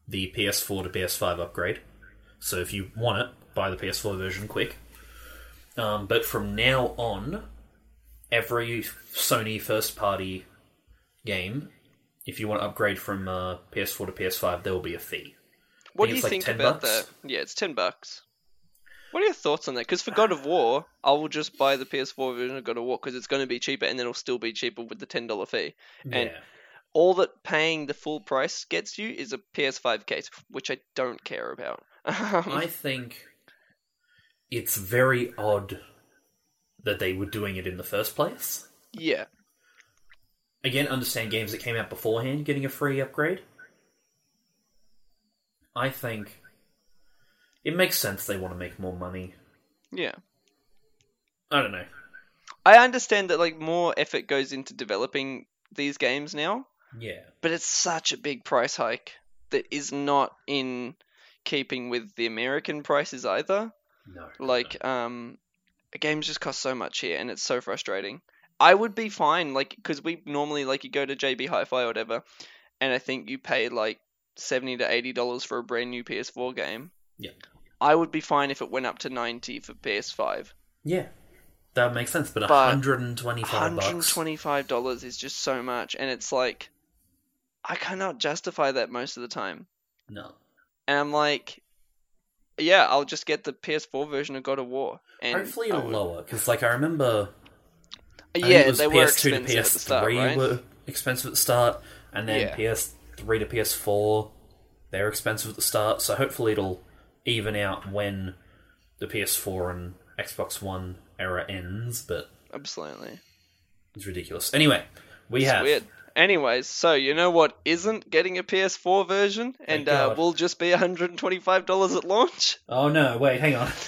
[SPEAKER 1] the PS4 to PS5 upgrade. So if you want it, buy the PS4 version quick. Um, but from now on, every Sony first party game, if you want to upgrade from uh, PS4 to PS5, there will be a fee.
[SPEAKER 2] What do you
[SPEAKER 1] it's like
[SPEAKER 2] think
[SPEAKER 1] 10
[SPEAKER 2] about
[SPEAKER 1] bucks.
[SPEAKER 2] that? Yeah, it's 10 bucks. What are your thoughts on that? Because for God of War, I will just buy the PS4 version of God of War because it's going to be cheaper and then it'll still be cheaper with the $10 fee. And-
[SPEAKER 1] yeah.
[SPEAKER 2] All that paying the full price gets you is a PS5 case, which I don't care about.
[SPEAKER 1] I think it's very odd that they were doing it in the first place.
[SPEAKER 2] yeah.
[SPEAKER 1] Again, understand games that came out beforehand getting a free upgrade. I think it makes sense they want to make more money.
[SPEAKER 2] Yeah.
[SPEAKER 1] I don't know.
[SPEAKER 2] I understand that like more effort goes into developing these games now,
[SPEAKER 1] Yeah.
[SPEAKER 2] but it's such a big price hike that is not in keeping with the American prices either.
[SPEAKER 1] No.
[SPEAKER 2] Like, um, games just cost so much here, and it's so frustrating. I would be fine, like, because we normally like you go to JB Hi-Fi or whatever, and I think you pay like seventy to eighty dollars for a brand new PS4 game.
[SPEAKER 1] Yeah.
[SPEAKER 2] I would be fine if it went up to ninety for PS5.
[SPEAKER 1] Yeah, that would make sense. But,
[SPEAKER 2] But
[SPEAKER 1] 125
[SPEAKER 2] Hundred
[SPEAKER 1] bucks.
[SPEAKER 2] and twenty-five dollars is just so much, and it's like I cannot justify that most of the time.
[SPEAKER 1] No.
[SPEAKER 2] And I'm like, yeah, I'll just get the PS4 version of God of War. And
[SPEAKER 1] Hopefully it'll lower because, like, I remember. I
[SPEAKER 2] Yeah,
[SPEAKER 1] it was
[SPEAKER 2] they were
[SPEAKER 1] PS2
[SPEAKER 2] expensive
[SPEAKER 1] to
[SPEAKER 2] at the start,
[SPEAKER 1] PS3
[SPEAKER 2] right?
[SPEAKER 1] were expensive at the start, and then
[SPEAKER 2] Yeah.
[SPEAKER 1] PS3 to PS4 they're expensive at the start. So hopefully it'll even out when the PS4 and Xbox One era ends. But
[SPEAKER 2] Absolutely.
[SPEAKER 1] it's ridiculous. Anyway, we
[SPEAKER 2] It's
[SPEAKER 1] have
[SPEAKER 2] weird. Anyways, so you know what isn't getting a PS4 version and uh, will just be $125 at launch?
[SPEAKER 1] Oh no! Wait, hang on.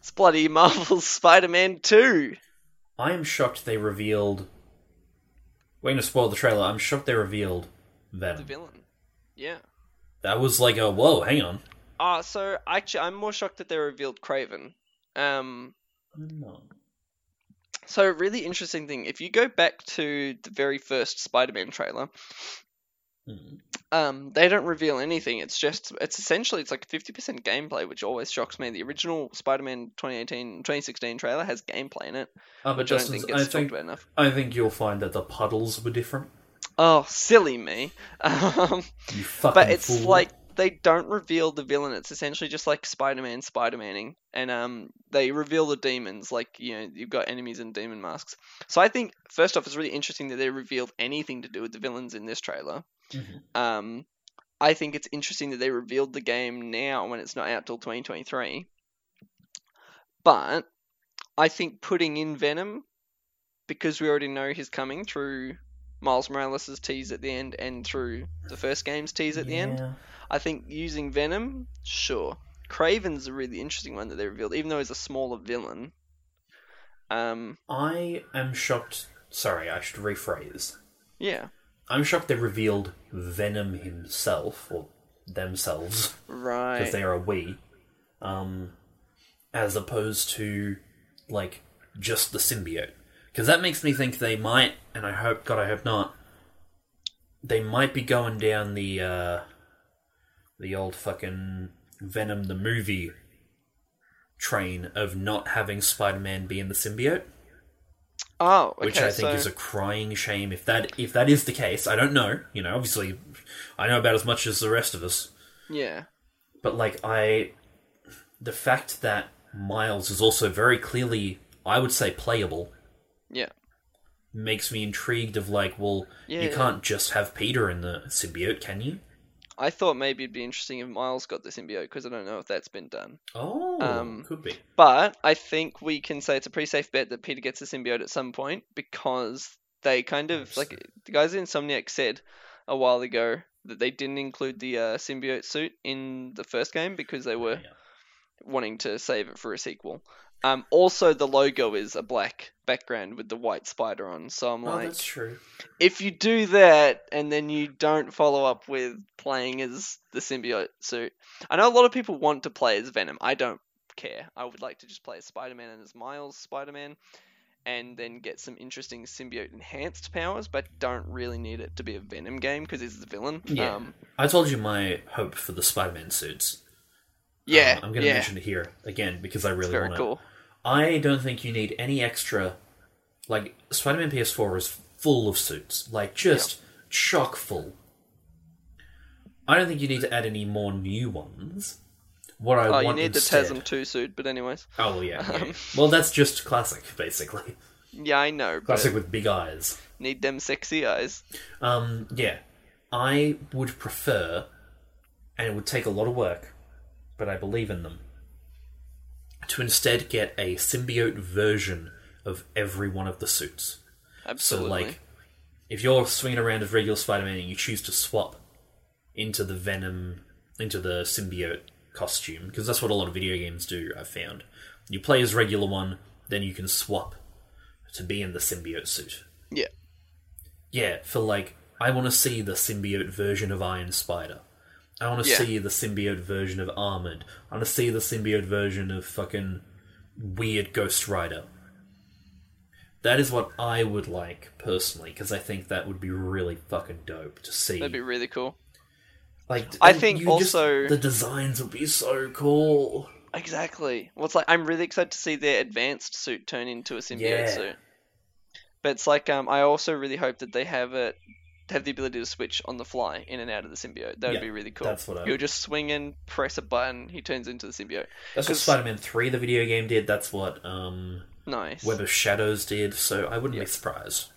[SPEAKER 2] It's bloody Marvel's Spider-Man 2.
[SPEAKER 1] I am shocked they revealed. We're going to spoil the trailer. I'm shocked they revealed
[SPEAKER 2] The
[SPEAKER 1] Venom.
[SPEAKER 2] villain. Yeah.
[SPEAKER 1] That was like a whoa. Hang on.
[SPEAKER 2] Ah, so actually, I'm more shocked that they revealed Kraven. Um,
[SPEAKER 1] No.
[SPEAKER 2] so really interesting thing. If you go back to the very first Spider-Man trailer,
[SPEAKER 1] Hmm.
[SPEAKER 2] um, they don't reveal anything. It's just, it's essentially, it's like 50% gameplay, which always shocks me. The original Spider-Man 2018, 2016 trailer has gameplay in it,
[SPEAKER 1] Uh, but
[SPEAKER 2] which I don't
[SPEAKER 1] Justin,
[SPEAKER 2] think
[SPEAKER 1] I think
[SPEAKER 2] talked about enough.
[SPEAKER 1] I think you'll find that the puddles were different.
[SPEAKER 2] Oh, silly me. Um,
[SPEAKER 1] You fucking
[SPEAKER 2] but it's
[SPEAKER 1] fool.
[SPEAKER 2] like they don't reveal the villain. It's essentially just like Spider-Man, Spider-Maning, and um, they reveal the demons. Like you know, you've got enemies and demon masks. So I think first off, it's really interesting that they revealed anything to do with the villains in this trailer.
[SPEAKER 1] Mhm.
[SPEAKER 2] Um, I think it's interesting that they revealed the game now when it's not out till 2023. But I think putting in Venom because we already know he's coming through Miles Morales' tease at the end and through the first game's tease at the end. I think using Venom, sure. Kraven's a really interesting one that they revealed, even though he's a smaller villain. Um,
[SPEAKER 1] I am shocked. Sorry, I should rephrase.
[SPEAKER 2] yeah,
[SPEAKER 1] I'm shocked they revealed Venom himself or themselves
[SPEAKER 2] right.
[SPEAKER 1] because they are a we, um, as opposed to like just the symbiote. Because that makes me think they might, and I hope, God, I hope not. They might be going down the uh, the old fucking Venom the movie train of not having Spider-Man be in the symbiote,
[SPEAKER 2] oh, okay,
[SPEAKER 1] which I think
[SPEAKER 2] so,
[SPEAKER 1] is a crying shame. If that if that is the case, I don't know. You know, obviously, I know about as much as the rest of us.
[SPEAKER 2] yeah,
[SPEAKER 1] But like I, the fact that Miles is also very clearly, I would say, playable,
[SPEAKER 2] yeah,
[SPEAKER 1] makes me intrigued. Of like, well,
[SPEAKER 2] Yeah.
[SPEAKER 1] you can't just have Peter in the symbiote, can you?
[SPEAKER 2] I thought maybe it'd be interesting if Miles got the symbiote because I don't know if that's been done.
[SPEAKER 1] Oh,
[SPEAKER 2] Um,
[SPEAKER 1] could be.
[SPEAKER 2] But I think we can say it's a pretty safe bet that Peter gets the symbiote at some point because they kind of like the guys at Insomniac said a while ago that they didn't include the uh, symbiote suit in the first game because they were
[SPEAKER 1] Yeah.
[SPEAKER 2] wanting to save it for a sequel. Um, also, the logo is a black background with the white spider on. So I'm
[SPEAKER 1] Oh,
[SPEAKER 2] like,
[SPEAKER 1] that's true.
[SPEAKER 2] if you do that and then you don't follow up with playing as the symbiote suit, I know a lot of people want to play as Venom. I don't care. I would like to just play as Spider Man and as Miles Spider Man, and then get some interesting symbiote enhanced powers, but don't really need it to be a Venom game because he's the villain.
[SPEAKER 1] Yeah.
[SPEAKER 2] Um,
[SPEAKER 1] I told you my hope for the Spider-Man suits.
[SPEAKER 2] Yeah.
[SPEAKER 1] Uh, I'm going to
[SPEAKER 2] yeah.
[SPEAKER 1] mention it here again because I really
[SPEAKER 2] Very
[SPEAKER 1] want
[SPEAKER 2] cool.
[SPEAKER 1] I don't think you need any extra. Like Spider-Man PS4 is full of suits, like just chock full. I don't think you need to add any more new ones. What I
[SPEAKER 2] Oh,
[SPEAKER 1] want
[SPEAKER 2] you need
[SPEAKER 1] instead,
[SPEAKER 2] the TASM 2 suit, but anyways.
[SPEAKER 1] Oh yeah, yeah,
[SPEAKER 2] Um,
[SPEAKER 1] well that's just classic, basically.
[SPEAKER 2] Yeah, I know,
[SPEAKER 1] Classic with big eyes.
[SPEAKER 2] need them sexy eyes.
[SPEAKER 1] Um, yeah, I would prefer, and it would take a lot of work, but I believe in them, to instead get a symbiote version of every one of the suits.
[SPEAKER 2] Absolutely.
[SPEAKER 1] So, like, if you're swinging around as regular Spider-Man and you choose to swap into the Venom, into the symbiote costume, because that's what a lot of video games do. I've found you play as regular one, then you can swap to be in the symbiote suit.
[SPEAKER 2] yeah.
[SPEAKER 1] Yeah, for like, I want to see the symbiote version of Iron Spider. I want to
[SPEAKER 2] Yeah.
[SPEAKER 1] see the symbiote version of Armored. I want to see the symbiote version of fucking weird Ghost Rider. That is what I would like personally, because I think that would be really fucking dope to see.
[SPEAKER 2] That'd be really cool.
[SPEAKER 1] Like
[SPEAKER 2] I think
[SPEAKER 1] you just-
[SPEAKER 2] also-
[SPEAKER 1] the designs would be so cool.
[SPEAKER 2] Exactly. Well, it's like I'm really excited to see their advanced suit turn into a symbiote
[SPEAKER 1] Yeah.
[SPEAKER 2] suit. But it's like um, I also really hope that they have it have the ability to switch on the fly in and out of the symbiote. That would
[SPEAKER 1] Yeah,
[SPEAKER 2] be really cool.
[SPEAKER 1] that's what I-
[SPEAKER 2] You'll just swing in, press a button, he turns into the symbiote.
[SPEAKER 1] That's what
[SPEAKER 2] 'Cause-
[SPEAKER 1] Spider-Man Three, the video game, did. That's what um,
[SPEAKER 2] Nice.
[SPEAKER 1] Web of Shadows did. So I wouldn't be surprised.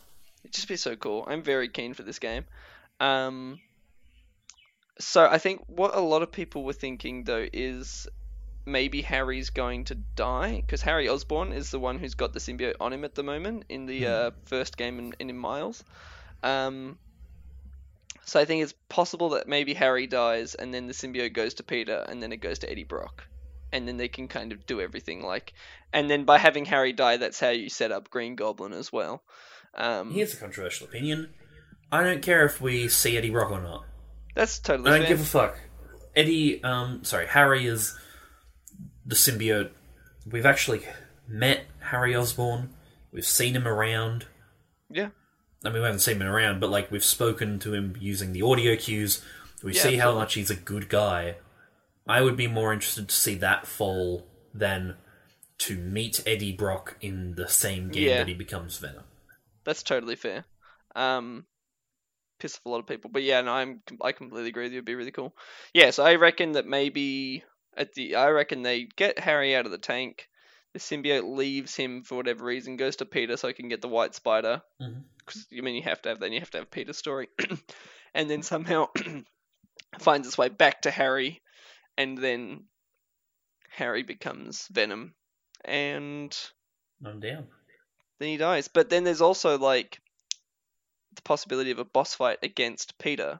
[SPEAKER 2] It'd just be so cool. I'm very keen for this game. Um, so I think what a lot of people were thinking though is maybe Harry's going to die because Harry Osborn is the one who's got the symbiote on him at the moment in the
[SPEAKER 1] Hmm.
[SPEAKER 2] uh, first game in, in, in Miles. Um, so I think it's possible that maybe Harry dies and then the symbiote goes to Peter and then it goes to Eddie Brock. And then they can kind of do everything like, and then by having Harry die, that's how you set up Green Goblin as well. Um,
[SPEAKER 1] Here's a controversial opinion. I don't care if we see Eddie Brock or not.
[SPEAKER 2] That's totally
[SPEAKER 1] I don't
[SPEAKER 2] fair.
[SPEAKER 1] give a fuck. Eddie, um, sorry, Harry is the symbiote. We've actually met Harry Osborn. We've seen him around.
[SPEAKER 2] Yeah.
[SPEAKER 1] I mean, we haven't seen him around, but like we've spoken to him using the audio cues. We
[SPEAKER 2] Yeah,
[SPEAKER 1] see how much he's a good guy. I would be more interested to see that fall than to meet Eddie Brock in the same game
[SPEAKER 2] Yeah.
[SPEAKER 1] that he becomes Venom.
[SPEAKER 2] That's totally fair. Um, piss off a lot of people, but yeah, no, I'm I completely agree with you. It'd be really cool. Yeah, so I reckon that maybe at the I reckon they get Harry out of the tank. The symbiote leaves him for whatever reason, goes to Peter so he can get the white spider.
[SPEAKER 1] Mm-hmm.
[SPEAKER 2] Because I mean, you have to have then you have to have Peter's story, and then somehow finds its way back to Harry, and then Harry becomes Venom, and
[SPEAKER 1] I'm down.
[SPEAKER 2] then he dies. But then there's also like the possibility of a boss fight against Peter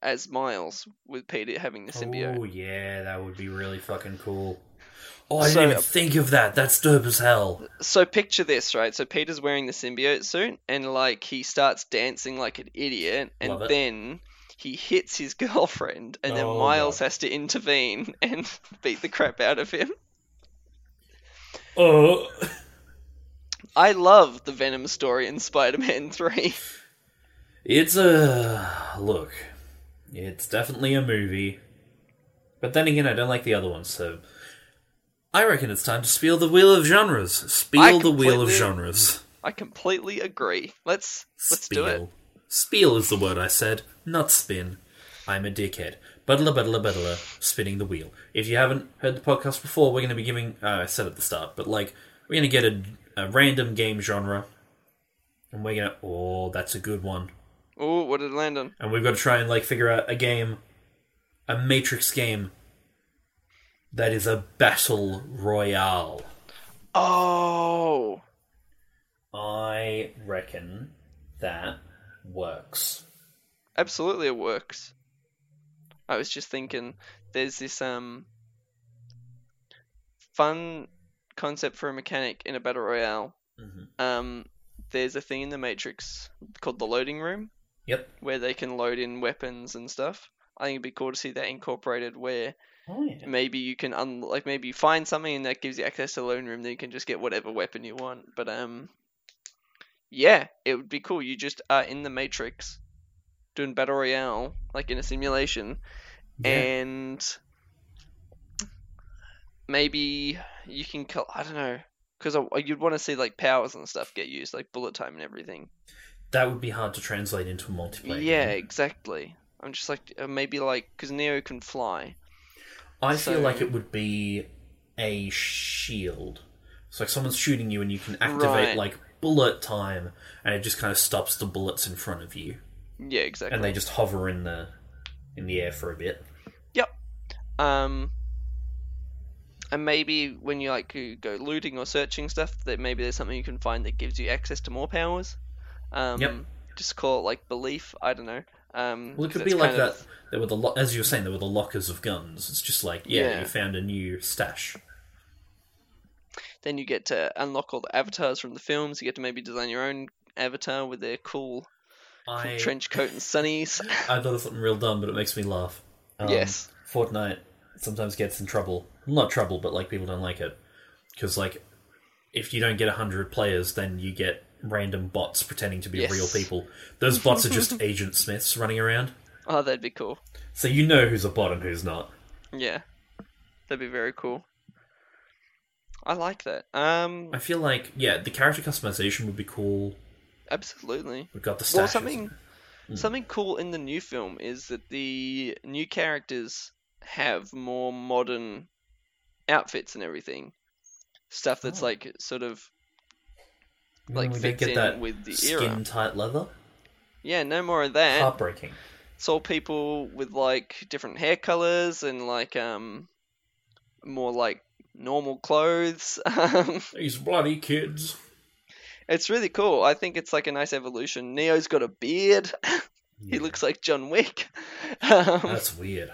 [SPEAKER 2] as Miles, with Peter having the symbiote.
[SPEAKER 1] Oh yeah, that would be really fucking cool. Oh, I
[SPEAKER 2] So-
[SPEAKER 1] didn't even think of that. That's dope as hell.
[SPEAKER 2] So picture this, right? So Peter's wearing the symbiote suit, and like he starts dancing like an idiot, and then he hits his girlfriend, and then
[SPEAKER 1] Oh,
[SPEAKER 2] Miles
[SPEAKER 1] God.
[SPEAKER 2] has to intervene and beat the crap out of him.
[SPEAKER 1] Oh,
[SPEAKER 2] I love the Venom story in Spider-Man Three.
[SPEAKER 1] it's a look. It's definitely a movie, but then again, I don't like the other ones. So, I reckon it's time to spiel the wheel of genres. Spiel the wheel of genres.
[SPEAKER 2] I completely agree. Let's let's
[SPEAKER 1] Spiel.
[SPEAKER 2] do it.
[SPEAKER 1] Spiel is the word I said, not spin. I'm a dickhead. Buddler, buddler, buddler, spinning the wheel. If you haven't heard the podcast before, we're going to be giving. Uh, I said at the start, but like we're going to get a, a random game genre, and we're going to. Oh, that's a good one.
[SPEAKER 2] Oh, what did it land on?
[SPEAKER 1] And we've got to try and like figure out a game, a Matrix game that is a battle royale.
[SPEAKER 2] Oh,
[SPEAKER 1] I reckon that works.
[SPEAKER 2] absolutely, it works. I was just thinking, there's this um fun concept for a mechanic in a battle royale.
[SPEAKER 1] Mhm.
[SPEAKER 2] Um, there's a thing in the Matrix called the loading room,
[SPEAKER 1] Yep.
[SPEAKER 2] where they can load in weapons and stuff. I think it'd be cool to see that incorporated, where
[SPEAKER 1] Oh yeah.
[SPEAKER 2] maybe you can un- like maybe you find something and that gives you access to the loading room, then you can just get whatever weapon you want. But um, yeah, it would be cool. You just are in the Matrix, doing battle royale, like in a simulation, and maybe you can. Col- I don't know, because you'd want to see like powers and stuff get used, like bullet time and everything.
[SPEAKER 1] That would be hard to translate into a multiplayer.
[SPEAKER 2] yeah,
[SPEAKER 1] game.
[SPEAKER 2] exactly. I'm just like uh, maybe like because Neo can fly.
[SPEAKER 1] I feel like it would be a shield. It's like someone's shooting you, and you can activate
[SPEAKER 2] Right.
[SPEAKER 1] like bullet time, and it just kind of stops the bullets in front of you,
[SPEAKER 2] Yeah, exactly.
[SPEAKER 1] and they just hover in the in the air for a bit. Yep.
[SPEAKER 2] Um, and maybe when you like you go looting or searching stuff, that maybe there's something you can find that gives you access to more powers. Um,
[SPEAKER 1] Yep.
[SPEAKER 2] Just call it like belief. I don't know. Um,
[SPEAKER 1] Well, it could be like that.
[SPEAKER 2] of-
[SPEAKER 1] There were the lo- as you were saying, there were the lockers of guns. It's just like yeah,
[SPEAKER 2] Yeah.
[SPEAKER 1] you found a new stash.
[SPEAKER 2] Then you get to unlock all the avatars from the films. You get to maybe design your own avatar with their cool, cool
[SPEAKER 1] I
[SPEAKER 2] trench coat and sunnies.
[SPEAKER 1] I thought of something real dumb, but it makes me laugh. Um,
[SPEAKER 2] Yes.
[SPEAKER 1] Fortnite sometimes gets in trouble. Not trouble, but like people don't like it because like if you don't get hundred players, then you get random bots pretending to be
[SPEAKER 2] Yes.
[SPEAKER 1] real people. Those bots are just Agent Smiths running around.
[SPEAKER 2] Oh, that'd be cool.
[SPEAKER 1] So you know who's a bot and who's not.
[SPEAKER 2] Yeah, that'd be very cool. I like that. Um,
[SPEAKER 1] I feel like yeah, the character customization would be cool.
[SPEAKER 2] absolutely.
[SPEAKER 1] We've got the stashes.
[SPEAKER 2] Well, something
[SPEAKER 1] Hmm.
[SPEAKER 2] something cool in the new film is that the new characters have more modern outfits and everything. Stuff that's
[SPEAKER 1] Oh.
[SPEAKER 2] like sort of
[SPEAKER 1] Mm,
[SPEAKER 2] like
[SPEAKER 1] we don't
[SPEAKER 2] fits
[SPEAKER 1] get
[SPEAKER 2] in
[SPEAKER 1] that
[SPEAKER 2] with the
[SPEAKER 1] skin
[SPEAKER 2] era.
[SPEAKER 1] tight leather.
[SPEAKER 2] Yeah, no more of that.
[SPEAKER 1] Heartbreaking.
[SPEAKER 2] It's all people with like different hair colors and like um more like normal clothes. Um,
[SPEAKER 1] These bloody kids.
[SPEAKER 2] it's really cool. I think it's like a nice evolution. Neo's got a beard. he looks like John Wick. Um,
[SPEAKER 1] That's weird.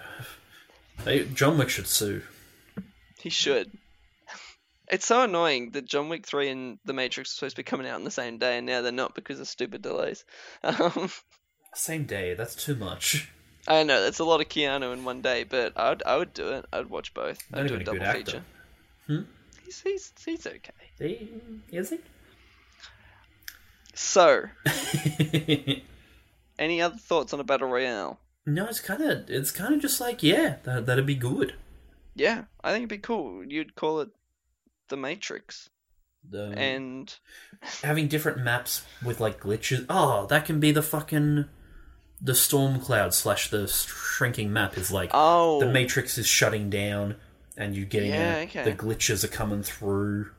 [SPEAKER 1] They, John Wick should sue.
[SPEAKER 2] He should. It's so annoying that John Wick 3 and The Matrix are supposed to be coming out on the same day, and now they're not because of stupid delays. Um,
[SPEAKER 1] Same day. That's too much.
[SPEAKER 2] I know that's a lot of Keanu in one day, but I would I would do it. I'd watch both.
[SPEAKER 1] Not
[SPEAKER 2] I'd do a
[SPEAKER 1] a
[SPEAKER 2] double
[SPEAKER 1] actor.
[SPEAKER 2] feature.
[SPEAKER 1] Hmm?
[SPEAKER 2] He's, he's he's okay.
[SPEAKER 1] He, is he?
[SPEAKER 2] So, any other thoughts on a battle royale?
[SPEAKER 1] no, it's kind of it's kind of just like yeah, that that'd be good.
[SPEAKER 2] Yeah, I think it'd be cool. You'd call it The Matrix,
[SPEAKER 1] The,
[SPEAKER 2] and
[SPEAKER 1] having different maps with like glitches. Oh, that can be the fucking the storm cloud slash the shrinking map is like
[SPEAKER 2] oh,
[SPEAKER 1] the matrix is shutting down and you're getting
[SPEAKER 2] Yeah,
[SPEAKER 1] a-
[SPEAKER 2] okay.
[SPEAKER 1] the glitches are coming through.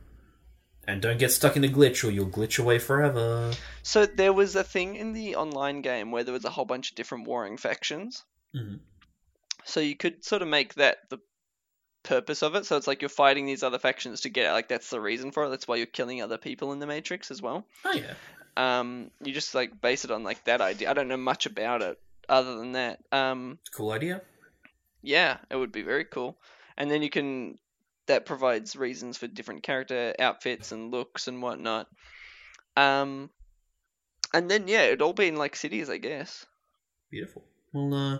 [SPEAKER 1] And don't get stuck in the glitch or you'll glitch away forever.
[SPEAKER 2] So there was a thing in the online game where there was a whole bunch of different warring factions.
[SPEAKER 1] Mhm.
[SPEAKER 2] So you could sort of make that the purpose of it. So it's like you're fighting these other factions to get out. Like that's the reason for it. That's why you're killing other people in the Matrix as well.
[SPEAKER 1] Oh yeah.
[SPEAKER 2] Um, you just like base it on like that idea. I don't know much about it other than that. Um,
[SPEAKER 1] It's a cool idea.
[SPEAKER 2] yeah, it would be very cool. And then you can that provides reasons for different character outfits and looks and whatnot. Um, and then yeah, it'd all be in like cities, I guess.
[SPEAKER 1] Beautiful. Well, uh,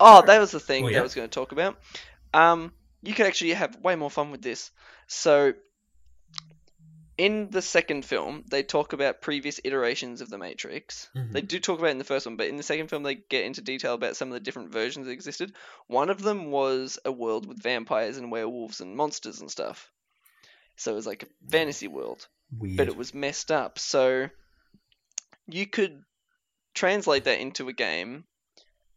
[SPEAKER 2] Oh, that was the thing
[SPEAKER 1] Oh,
[SPEAKER 2] that? I was going to talk about. Um, you could actually have way more fun with this. So, in the second film, they talk about previous iterations of the Matrix.
[SPEAKER 1] Mhm.
[SPEAKER 2] They do talk about it in the first one, but in the second film, they get into detail about some of the different versions that existed. One of them was a world with vampires and werewolves and monsters and stuff. So it was like a fantasy world
[SPEAKER 1] weird.
[SPEAKER 2] but it was messed up. So you could translate that into a game,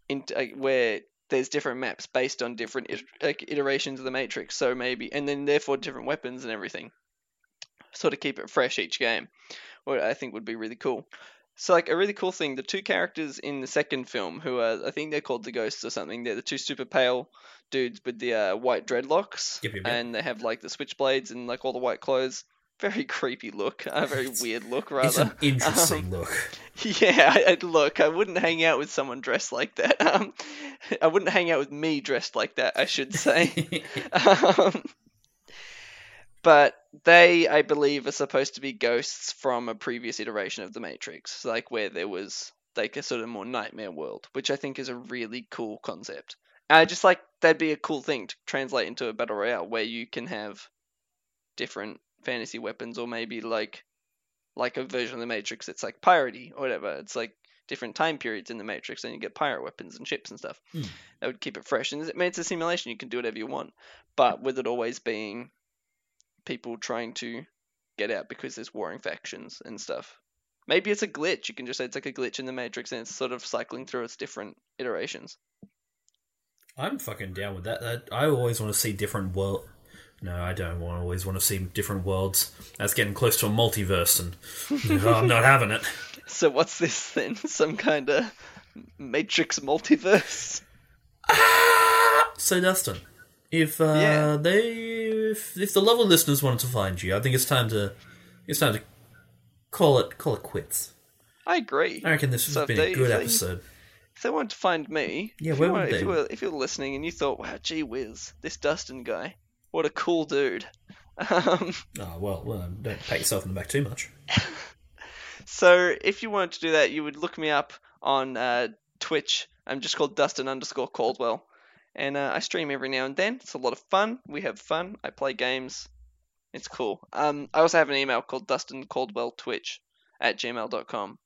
[SPEAKER 2] into uh, where there's different maps based on different iterations of the Matrix. So maybe, and then therefore different weapons and everything. Sort of keep it fresh each game, what I think would be really cool. So like a really cool thing, the two characters in the second film, who are I think they're called the Ghosts or something. They're the two super pale dudes with the uh, white dreadlocks,
[SPEAKER 1] Yep, yep, yep.
[SPEAKER 2] and they have like the switchblades and like all the white clothes. Very creepy look, a very weird look rather.
[SPEAKER 1] It's an interesting look.
[SPEAKER 2] Yeah, I, I'd look, I wouldn't hang out with someone dressed like that. Um, I wouldn't hang out with me dressed like that, I should say. um, but they, I believe, are supposed to be ghosts from a previous iteration of the Matrix, like where there was like a sort of more nightmare world, which I think is a really cool concept. I just like that'd be a cool thing to translate into a battle royale where you can have different fantasy weapons, or maybe like like a version of the Matrix that's like piratey or whatever. It's like different time periods in the Matrix, and you get pirate weapons and ships and stuff.
[SPEAKER 1] Hmm.
[SPEAKER 2] That would keep it fresh. And I mean, it's a simulation; you can do whatever you want, but with it always being people trying to get out because there's warring factions and stuff. Maybe it's a glitch. You can just say it's like a glitch in the Matrix, and it's sort of cycling through its different iterations.
[SPEAKER 1] I'm fucking down with that. that. I always want to see different world. No, I don't want. I always want to see different worlds. That's getting close to a multiverse, and I'm not having it.
[SPEAKER 2] So what's this then? Some kind of Matrix multiverse?
[SPEAKER 1] So, Dustin, if uh,
[SPEAKER 2] Yeah.
[SPEAKER 1] they, if, if the lovely listeners wanted to find you, I think it's time to, it's time to call it, call it quits.
[SPEAKER 2] I agree.
[SPEAKER 1] I reckon this has
[SPEAKER 2] So
[SPEAKER 1] been
[SPEAKER 2] they-
[SPEAKER 1] a good
[SPEAKER 2] they-
[SPEAKER 1] episode.
[SPEAKER 2] If they wanted to find me,
[SPEAKER 1] Yeah,
[SPEAKER 2] if
[SPEAKER 1] where
[SPEAKER 2] you
[SPEAKER 1] would
[SPEAKER 2] were, if you were if you were listening and you thought, wow, gee whiz, this Dustin guy, what a cool dude. Um,
[SPEAKER 1] Oh well, well, don't pat yourself in the back too much.
[SPEAKER 2] so if you wanted to do that, you would look me up on uh, Twitch. I'm just called Dustin underscore Caldwell, and uh, I stream every now and then. It's a lot of fun. We have fun. I play games. It's cool. Um, I also have an email called Dustin Caldwell Twitch at gmail.com.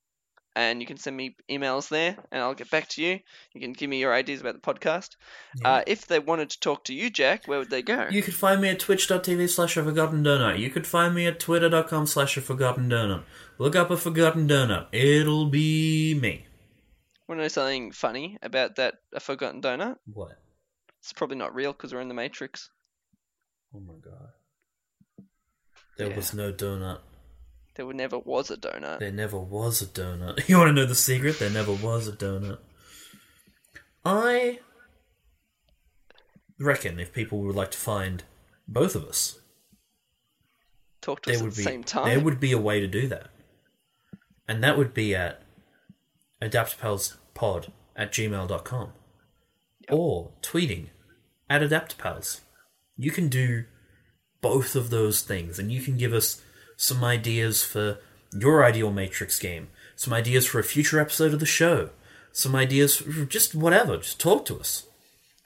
[SPEAKER 2] and you can send me emails there, and I'll get back to you. You can give me your ideas about the podcast. Uh, if they wanted to talk to you, Jack, where would they go?
[SPEAKER 1] You could find me at twitch.tv slash a forgotten donut. You could find me at twitter.com slash a forgotten donut. Look up a forgotten donut. It'll be me.
[SPEAKER 2] Want to know something funny about that a forgotten donut?
[SPEAKER 1] What?
[SPEAKER 2] It's probably not real because we're in the Matrix.
[SPEAKER 1] Oh my god. There
[SPEAKER 2] Yeah.
[SPEAKER 1] was no donut.
[SPEAKER 2] There never was a donut.
[SPEAKER 1] There never was a donut. You want to know the secret? There never was a donut. I reckon if people would like to find both of us,
[SPEAKER 2] Talk to
[SPEAKER 1] there
[SPEAKER 2] us at
[SPEAKER 1] would
[SPEAKER 2] the
[SPEAKER 1] be
[SPEAKER 2] same time.
[SPEAKER 1] there would be a way to do that, and that would be at adaptpalspod at gmail.com or tweeting at adaptpals. You can do both of those things, and you can give us some ideas for your ideal Matrix game, some ideas for a future episode of the show, some ideas for just whatever. Just talk to us.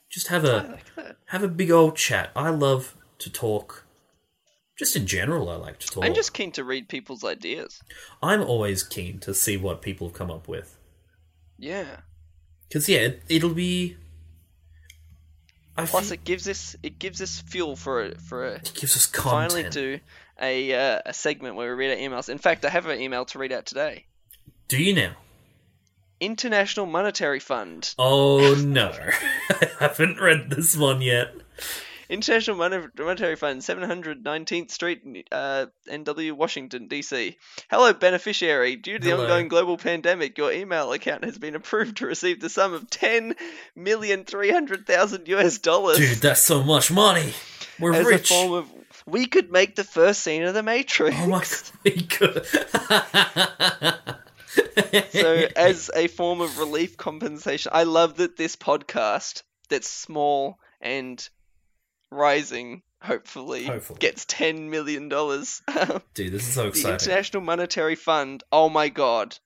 [SPEAKER 1] Just have a
[SPEAKER 2] like
[SPEAKER 1] have a big old chat. I love to talk. Just in general, I like to talk.
[SPEAKER 2] I'm just keen to read people's ideas.
[SPEAKER 1] I'm always keen to see what people have come up with.
[SPEAKER 2] Yeah.
[SPEAKER 1] Because yeah, it, it'll be. I
[SPEAKER 2] Plus, it gives us it gives us fuel for a, for a
[SPEAKER 1] it gives us content.
[SPEAKER 2] finally
[SPEAKER 1] content.
[SPEAKER 2] A uh, a segment where we read our emails. In fact, I have an email to read out today.
[SPEAKER 1] Do you now?
[SPEAKER 2] International Monetary Fund.
[SPEAKER 1] Oh no, I haven't read this one yet.
[SPEAKER 2] International Monetary Fund, 719th Street, uh, NW, Washington, D.C. Hello, beneficiary. Due to the
[SPEAKER 1] Hello.
[SPEAKER 2] ongoing global pandemic, your email account has been approved to receive the sum of 10,300,000 US dollars
[SPEAKER 1] Dude, that's so much money. We're
[SPEAKER 2] as
[SPEAKER 1] rich.
[SPEAKER 2] a form of. We could make the first scene of the Matrix.
[SPEAKER 1] oh my god, we could.
[SPEAKER 2] so as a form of relief compensation i love that this podcast that's small and rising hopefully,
[SPEAKER 1] Hopefully.
[SPEAKER 2] gets 10 million dollars
[SPEAKER 1] Dude, this is so exciting.
[SPEAKER 2] The international monetary fund oh my god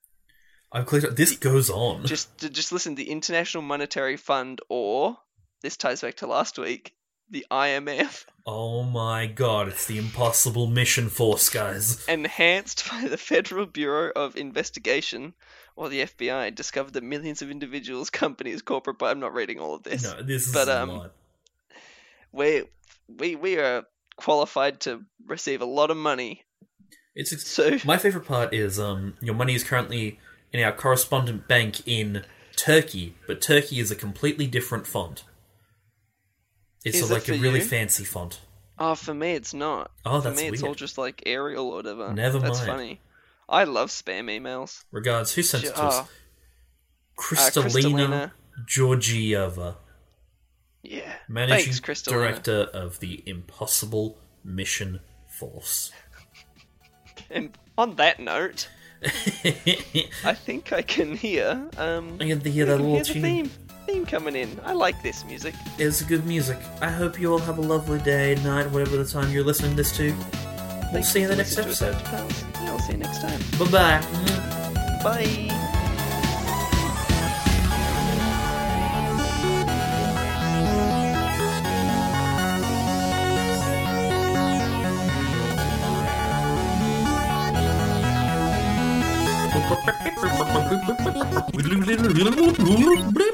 [SPEAKER 1] I've clicked. This goes on.
[SPEAKER 2] just just listen the international monetary fund or this ties back to last week the imf
[SPEAKER 1] Oh my god, it's the Impossible Mission Force, guys.
[SPEAKER 2] enhanced by the Federal Bureau of Investigation, or the FBI, discovered that millions of individuals, companies, corporate. But I'm not reading all of this.
[SPEAKER 1] No, this is
[SPEAKER 2] But,
[SPEAKER 1] a
[SPEAKER 2] um,
[SPEAKER 1] lot.
[SPEAKER 2] We we we are qualified to receive a lot of money.
[SPEAKER 1] It's ex-
[SPEAKER 2] So
[SPEAKER 1] my favorite part is um your money is currently in our correspondent bank in Turkey, but Turkey is a completely different font. It's
[SPEAKER 2] Is
[SPEAKER 1] a,
[SPEAKER 2] it
[SPEAKER 1] like a really
[SPEAKER 2] you?
[SPEAKER 1] fancy font.
[SPEAKER 2] oh, for me it's not.
[SPEAKER 1] Oh,
[SPEAKER 2] for
[SPEAKER 1] that's
[SPEAKER 2] me it's all just like Arial or whatever.
[SPEAKER 1] Never
[SPEAKER 2] That's
[SPEAKER 1] mind.
[SPEAKER 2] funny. I love spam emails.
[SPEAKER 1] Regards, who sent it to
[SPEAKER 2] Oh,
[SPEAKER 1] us?
[SPEAKER 2] uh,
[SPEAKER 1] Kristalina. Georgieva,
[SPEAKER 2] Yeah.
[SPEAKER 1] managing
[SPEAKER 2] Thanks, Kristalina.
[SPEAKER 1] director of the Impossible Mission Force.
[SPEAKER 2] And on that note, I think I can hear um
[SPEAKER 1] I can hear that little
[SPEAKER 2] hear the
[SPEAKER 1] tune.
[SPEAKER 2] theme theme coming in. I like this music.
[SPEAKER 1] It's good music. I hope you all have a lovely day, night, whatever the time you're listening this to. We'll
[SPEAKER 2] Thanks
[SPEAKER 1] see you in the next episode.
[SPEAKER 2] us, pals. Yeah, I'll see you next time.
[SPEAKER 1] Bye bye.
[SPEAKER 2] Bye.
[SPEAKER 1] Bloop.